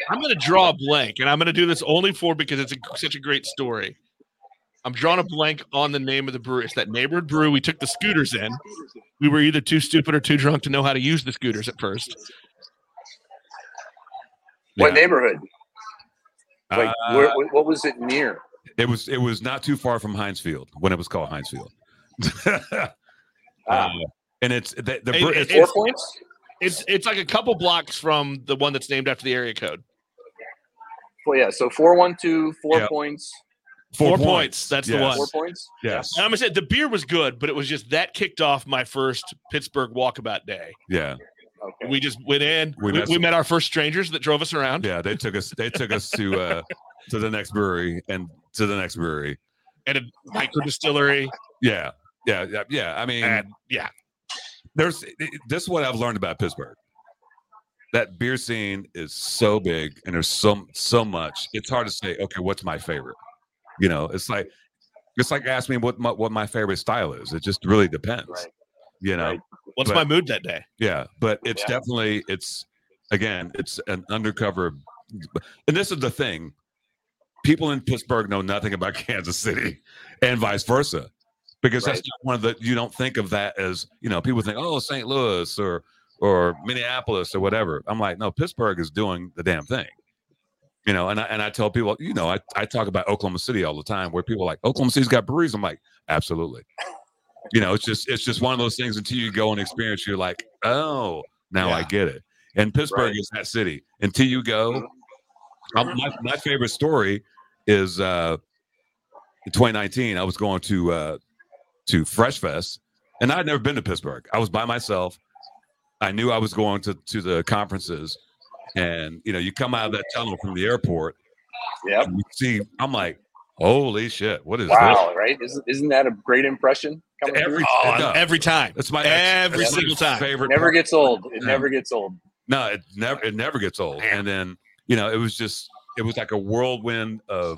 S2: I'm gonna draw a blank, and I'm gonna do this only for because it's a, such a great story. I'm drawing a blank on the name of the brewery. It's that neighborhood brew. We took the scooters in. We were either too stupid or too drunk to know how to use the scooters at first.
S3: What
S1: Yeah.
S3: neighborhood? Like,
S1: uh,
S3: where, what was it near?
S1: it was it was not too far from Heinz Field when it was called Heinz Field.
S3: Ah.
S1: Uh, and it's the, the
S2: It-
S1: bre- it's,
S3: Four
S2: it's-
S3: points.
S2: It's it's like a couple blocks from the one that's named after the area code.
S3: Well, yeah. So four one two, four
S1: Yeah.
S3: points.
S2: Four points, that's the one.
S3: Four points.
S1: Yes.
S2: And I'm gonna say the beer was good, but it was just that kicked off my first Pittsburgh walkabout day.
S1: Yeah.
S3: Okay.
S2: We just went in.
S1: We
S2: We,
S1: met
S2: we met our first strangers that drove us around.
S1: Yeah, they took us. They took us to uh to the next brewery and to the next brewery.
S2: and a micro distillery.
S1: Yeah, yeah, yeah. yeah. I mean,
S2: And yeah.
S1: there's it- it- this is what I've learned about Pittsburgh. That beer scene is so big and there's so so much. It's hard to say, okay, what's my favorite? You know, it's like it's like ask me what my, what my favorite style is. It just really depends.
S3: Right.
S1: You know,
S3: Right.
S2: What's
S1: But-
S2: my mood that day?
S1: yeah, but it's
S3: Yeah.
S1: definitely it's again, it's an undercover and this is the thing. People in Pittsburgh know nothing about Kansas City and vice versa. Because that's
S3: Right.
S1: not one of the you don't think of that as, you know, people think, oh, St. Louis or or Minneapolis or whatever. I'm like, no, Pittsburgh is doing the damn thing. You know, and I and I tell people, you know, I, I talk about Oklahoma City all the time where people are like, Oklahoma City's got breweries. I'm like, absolutely. You know, it's just it's just one of those things until you go and experience, you're like, oh, now I get it. And Pittsburgh
S3: Right.
S1: is that city. Until you go, um, my, my favorite story is uh in 2019. I was going to uh to Fresh Fest, and I'd never been to Pittsburgh. I was by myself. I knew I was going to to the conferences, and you know, you come out of that tunnel from the airport, Yeah. see, I'm like, holy shit, what is
S3: Wow. Right. Isn't, isn't that a great impression? Coming
S1: Every,
S3: through?
S2: Oh,
S1: it does.
S2: every time.
S1: That's my
S2: every
S1: that's
S2: single time.
S1: favorite.
S3: It never
S1: part.
S3: gets old. It
S1: Yeah.
S3: never gets old.
S1: No, it never it never gets old. And then you know, it was just it was like a whirlwind of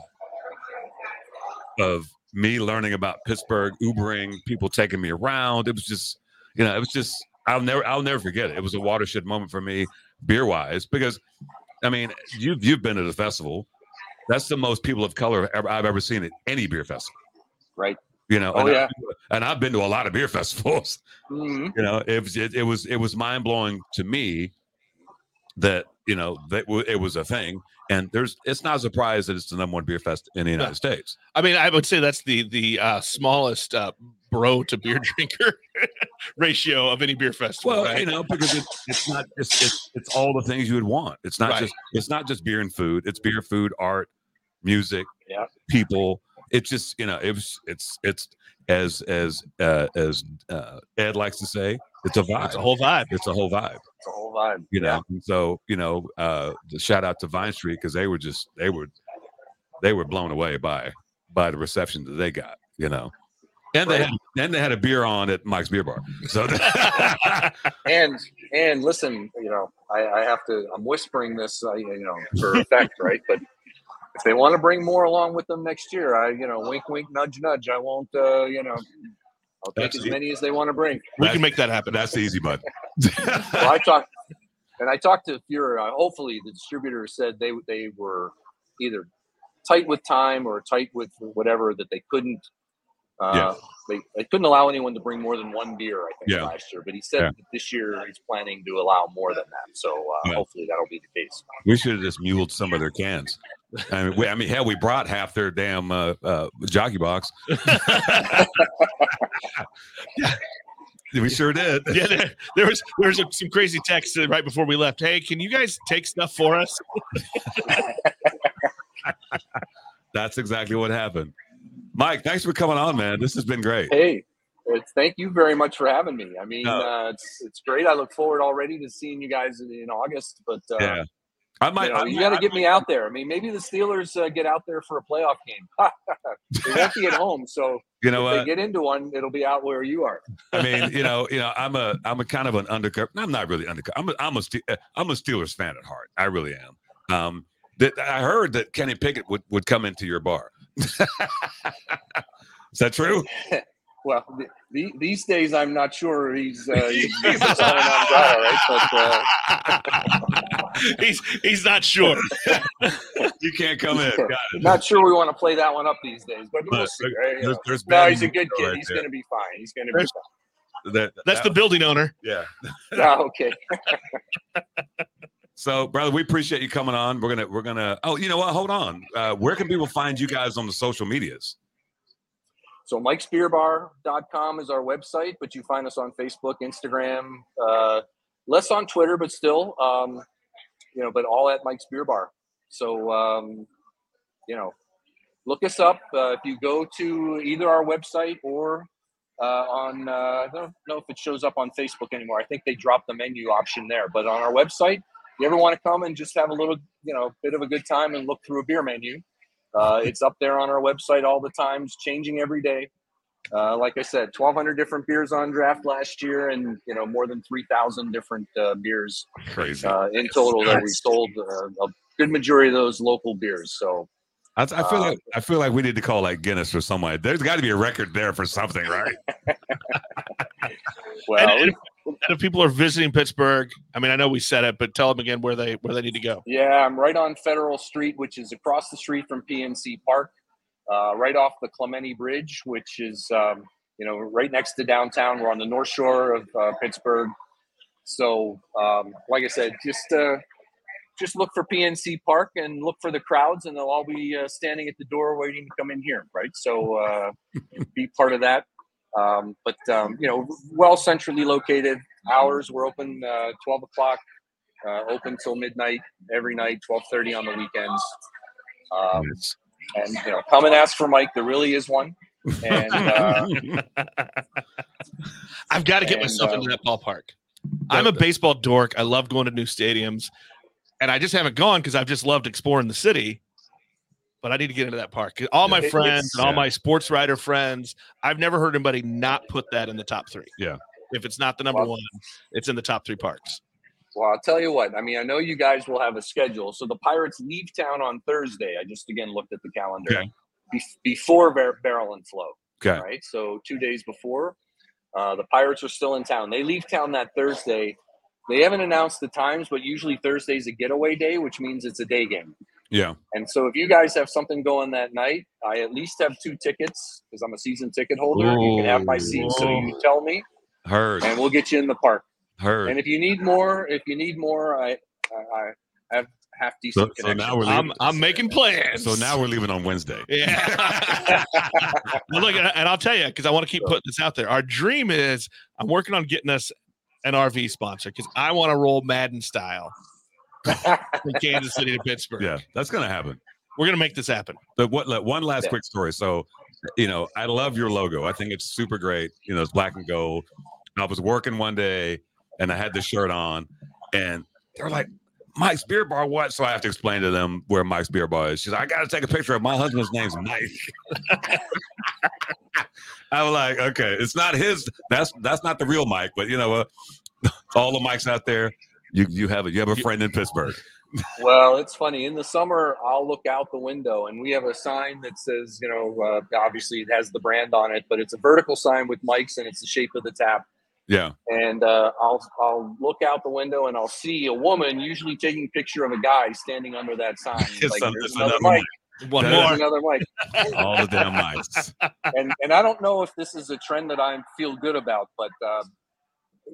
S1: of me learning about Pittsburgh, Ubering, people taking me around. It was just you know, it was just I'll never I'll never forget it. It was a watershed moment for me, beer wise, because I mean, you've you've been to the festival. That's the most people of color ever, I've ever seen at any beer festival.
S3: Right.
S1: You know,
S3: Oh,
S1: and, I-
S3: yeah.
S1: and I've been to a lot of beer festivals
S3: Mhm.
S1: you know it was it, it was it was mind blowing to me that you know that w- it was a thing and there's it's not a surprise that it's the number one beer fest in the united
S2: Yeah.
S1: states
S2: I mean, I would say that's the the uh, smallest uh, bro to beer drinker ratio of any beer festival.
S1: well
S2: right?
S1: you know because it, it's not it's, it's it's all the things you would want it's not
S2: Right.
S1: just it's not just beer and food it's beer food art music
S3: Yeah.
S1: people it's just you know it's it's it's as as uh as uh ed likes to say it's a vibe
S2: it's a whole vibe.
S1: it's a whole vibe
S3: It's a whole vibe.
S1: you know. And so you know, uh, the shout out to Vine Street because they were just they were they were blown away by by the reception that they got, you know. And they had, and they had a beer on at Mike's Beer Bar. So
S3: And and listen, you know, I, I have to. I'm whispering this, uh, you know, for effect, right? But if they want to bring more along with them next year, I, you know, wink, wink, nudge, nudge. I won't, uh, you know, I'll take
S1: That's
S3: as
S1: it.
S3: many as they want to bring.
S2: we can make that happen.
S1: that's easy, bud.
S3: Well, I talked, and I talked to Fuhrer. Uh, hopefully, the distributor said they they were either tight with time or tight with whatever that they couldn't. Uh,
S1: Yeah.
S3: They, they couldn't allow anyone to bring more than one beer, I think,
S1: Yeah.
S3: last year. But he said
S1: Yeah.
S3: that this year he's planning to allow more than that. So uh,
S1: Yeah.
S3: hopefully that'll be the case.
S1: we should have just muled some of their cans. I mean, we, I mean, hell, we brought half their damn uh, uh, jockey box. yeah. we sure did.
S2: yeah, there, there was there was some crazy text right before we left. Hey, can you guys take stuff for us?
S1: That's exactly what happened. Mike, thanks for coming on, man. This has been great.
S3: Hey, it's, thank you very much for having me. I mean,
S1: No.
S3: uh, it's it's great. I look forward already to seeing you guys in, in August. But uh,
S1: Yeah. I might.
S3: you, know, you got to get me out there. I mean, maybe the Steelers uh, get out there for a playoff game. they won't be at home, so
S1: You know
S3: if they get into one, it'll be out where you are.
S1: I mean, you know, you know, I'm a, I'm a kind of an undercover. I'm not really undercover. I'm a, I'm a, uh, I'm a Steelers fan at heart. I really am. Um, that I heard that Kenny Pickett would, would come into your bar. Is that true?
S3: Well, the, the, these days I'm not sure he's uh, he's, he's a son of right? But uh,
S2: he's he's not sure.
S1: You can't come in.
S3: Not sure we want to play that one up these days. But we'll
S1: Look,
S3: see. Right? You
S1: There's, there's
S3: No, he's a good kid.
S1: right
S3: he's going to be fine. He's going to be fine.
S1: That-
S2: That's
S1: that-
S2: the building owner.
S1: yeah.
S3: Oh, okay.
S1: So, brother, we appreciate you coming on. We're gonna, we're gonna. Oh, you know what? Hold on. Uh, where can people find you guys on the social medias?
S3: So mikesbeerbar.com is our website, but you find us on Facebook, Instagram, uh, less on Twitter, but still, um, you know, but all at Mike's Beer Bar. So, um, you know, look us up. Uh, if you go to either our website or uh, on. Uh, I don't know if it shows up on Facebook anymore. I think they dropped the menu option there, but on our website, you ever want to come and just have a little, you know, bit of a good time and look through a beer menu, uh, it's up there on our website all the times, changing every day. Uh, like I said, 1,200 different beers on draft last year, and you know more than 3,000 different uh, beers
S1: Crazy.
S3: uh, in total that we sold. Uh, a good majority of those local beers. So
S1: I, I feel
S3: uh,
S1: like I feel like we need to call like Guinness or somebody. There's got to be a record there for something, right?
S3: well,
S2: And- And if people are visiting Pittsburgh, I mean, I know we said it, but tell them again where they where they need to go.
S3: Yeah, I'm right on Federal Street, which is across the street from PNC Park, uh, right off the Clemente Bridge, which is um, you know right next to downtown. We're on the North Shore of uh, Pittsburgh. So, um, like I said, just uh, just look for PNC Park and look for the crowds, and they'll all be uh, standing at the door waiting to come in here. Right, so uh, be part of that. Um, but um, you know, well centrally located. Hours we're open uh, 12 o'clock uh, open till midnight every night, twelve thirty on the weekends. Um,
S1: Yes.
S3: and you know, come and ask for Mike. There really is one. And uh,
S2: I've got to get
S3: And,
S2: myself
S3: uh,
S2: into that ballpark. I'm a baseball dork. I love going to new stadiums, and I just haven't gone because I've just loved exploring the city. But I need to get into that park. All my
S3: It-
S2: friends and all my sports writer friends, I've never heard anybody not put that in the top three.
S1: Yeah.
S2: If it's not the number
S3: Well-
S2: one, it's in the top three parks.
S3: well, I'll tell you what. I mean, I know you guys will have a schedule. So the Pirates leave town on Thursday. I just again looked at the calendar
S1: Okay.
S3: Be- before Bar- Barrel and Flow.
S1: Okay.
S3: Right. So two days before, uh, the Pirates are still in town. They leave town that Thursday. They haven't announced the times, but usually Thursday's a getaway day, which means it's a day game.
S1: Yeah.
S3: And so if you guys have something going that night, I at least have two tickets because I'm a season ticket holder. You can have my seat, so you tell me,
S1: Heard.
S3: and we'll get you in the park.
S1: Heard.
S3: And if you need more, if you need more, I I, I have half decent
S1: So- so now we're
S2: I'm
S1: leaving-
S2: I'm making plans.
S1: so now we're leaving on Wednesday.
S2: Yeah. well, look, and and I'll tell you because I want to keep putting this out there. Our dream is I'm working on getting us an RV sponsor because I want to roll Madden style from Kansas City to Pittsburgh.
S1: Yeah, that's gonna happen.
S2: We're gonna make this happen.
S1: But what? like, One last
S3: Yeah.
S1: quick story. So, you know, I love your logo. I think it's super great. You know, it's black and gold. I was working one day and I had this shirt on, and they're like, "Mike's Beer Bar, what?" So I have to explain to them where Mike's Beer Bar is. She's like, "I got to take a picture of my husband's name's Mike." I was like, "Okay, it's not his. That's that's not the real Mike, but you know what? all the Mikes out there, you you have a you have a friend in Pittsburgh.
S3: well, it's funny. In the summer, I'll look out the window, and we have a sign that says, you know, uh, obviously it has the brand on it, but it's a vertical sign with mics, and it's the shape of the tap.
S1: Yeah,
S3: and uh, I'll I'll look out the window and I'll see a woman usually taking a picture of a guy standing under that sign.
S1: It's
S3: like,
S1: an-
S3: there's another
S1: another
S3: Mike.
S2: One
S3: There's
S2: more.
S3: another Mike.
S1: all the damn Mikes.
S3: And and I don't know if this is a trend that I feel good about, but uh,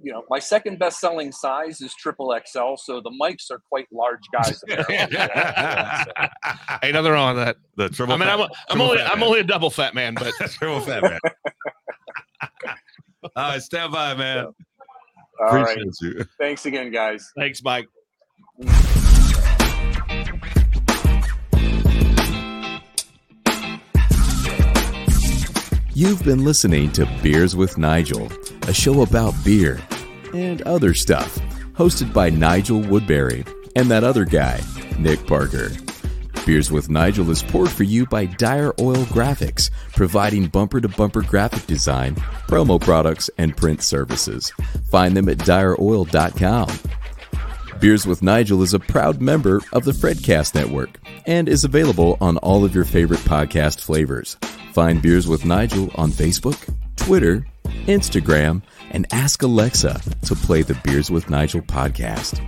S3: you know, my second best selling size is triple XL, so the Mikes are quite large guys. apparently.
S2: Ain't nothing wrong with that.
S1: The triple.
S2: I mean, I'm, a, I'm only I'm
S1: man.
S2: only a double fat man, but
S1: triple fat man. All right, stand by, man.
S3: All right.
S1: Appreciate you.
S3: Thanks again, guys.
S2: thanks, Mike. Mm.
S4: You've been listening to Beers with Nigel, a show about beer and other stuff, hosted by Nigel Woodbury and that other guy, Nick Parker. Beers with Nigel is poured for you by Dyer Oil Graphics, providing bumper to bumper graphic design, promo products, and print services. Find them at dyeroil.com. Beers with Nigel is a proud member of the Fredcast Network and is available on all of your favorite podcast flavors. Find Beers with Nigel on Facebook, Twitter, Instagram, and ask Alexa to play the Beers with Nigel podcast.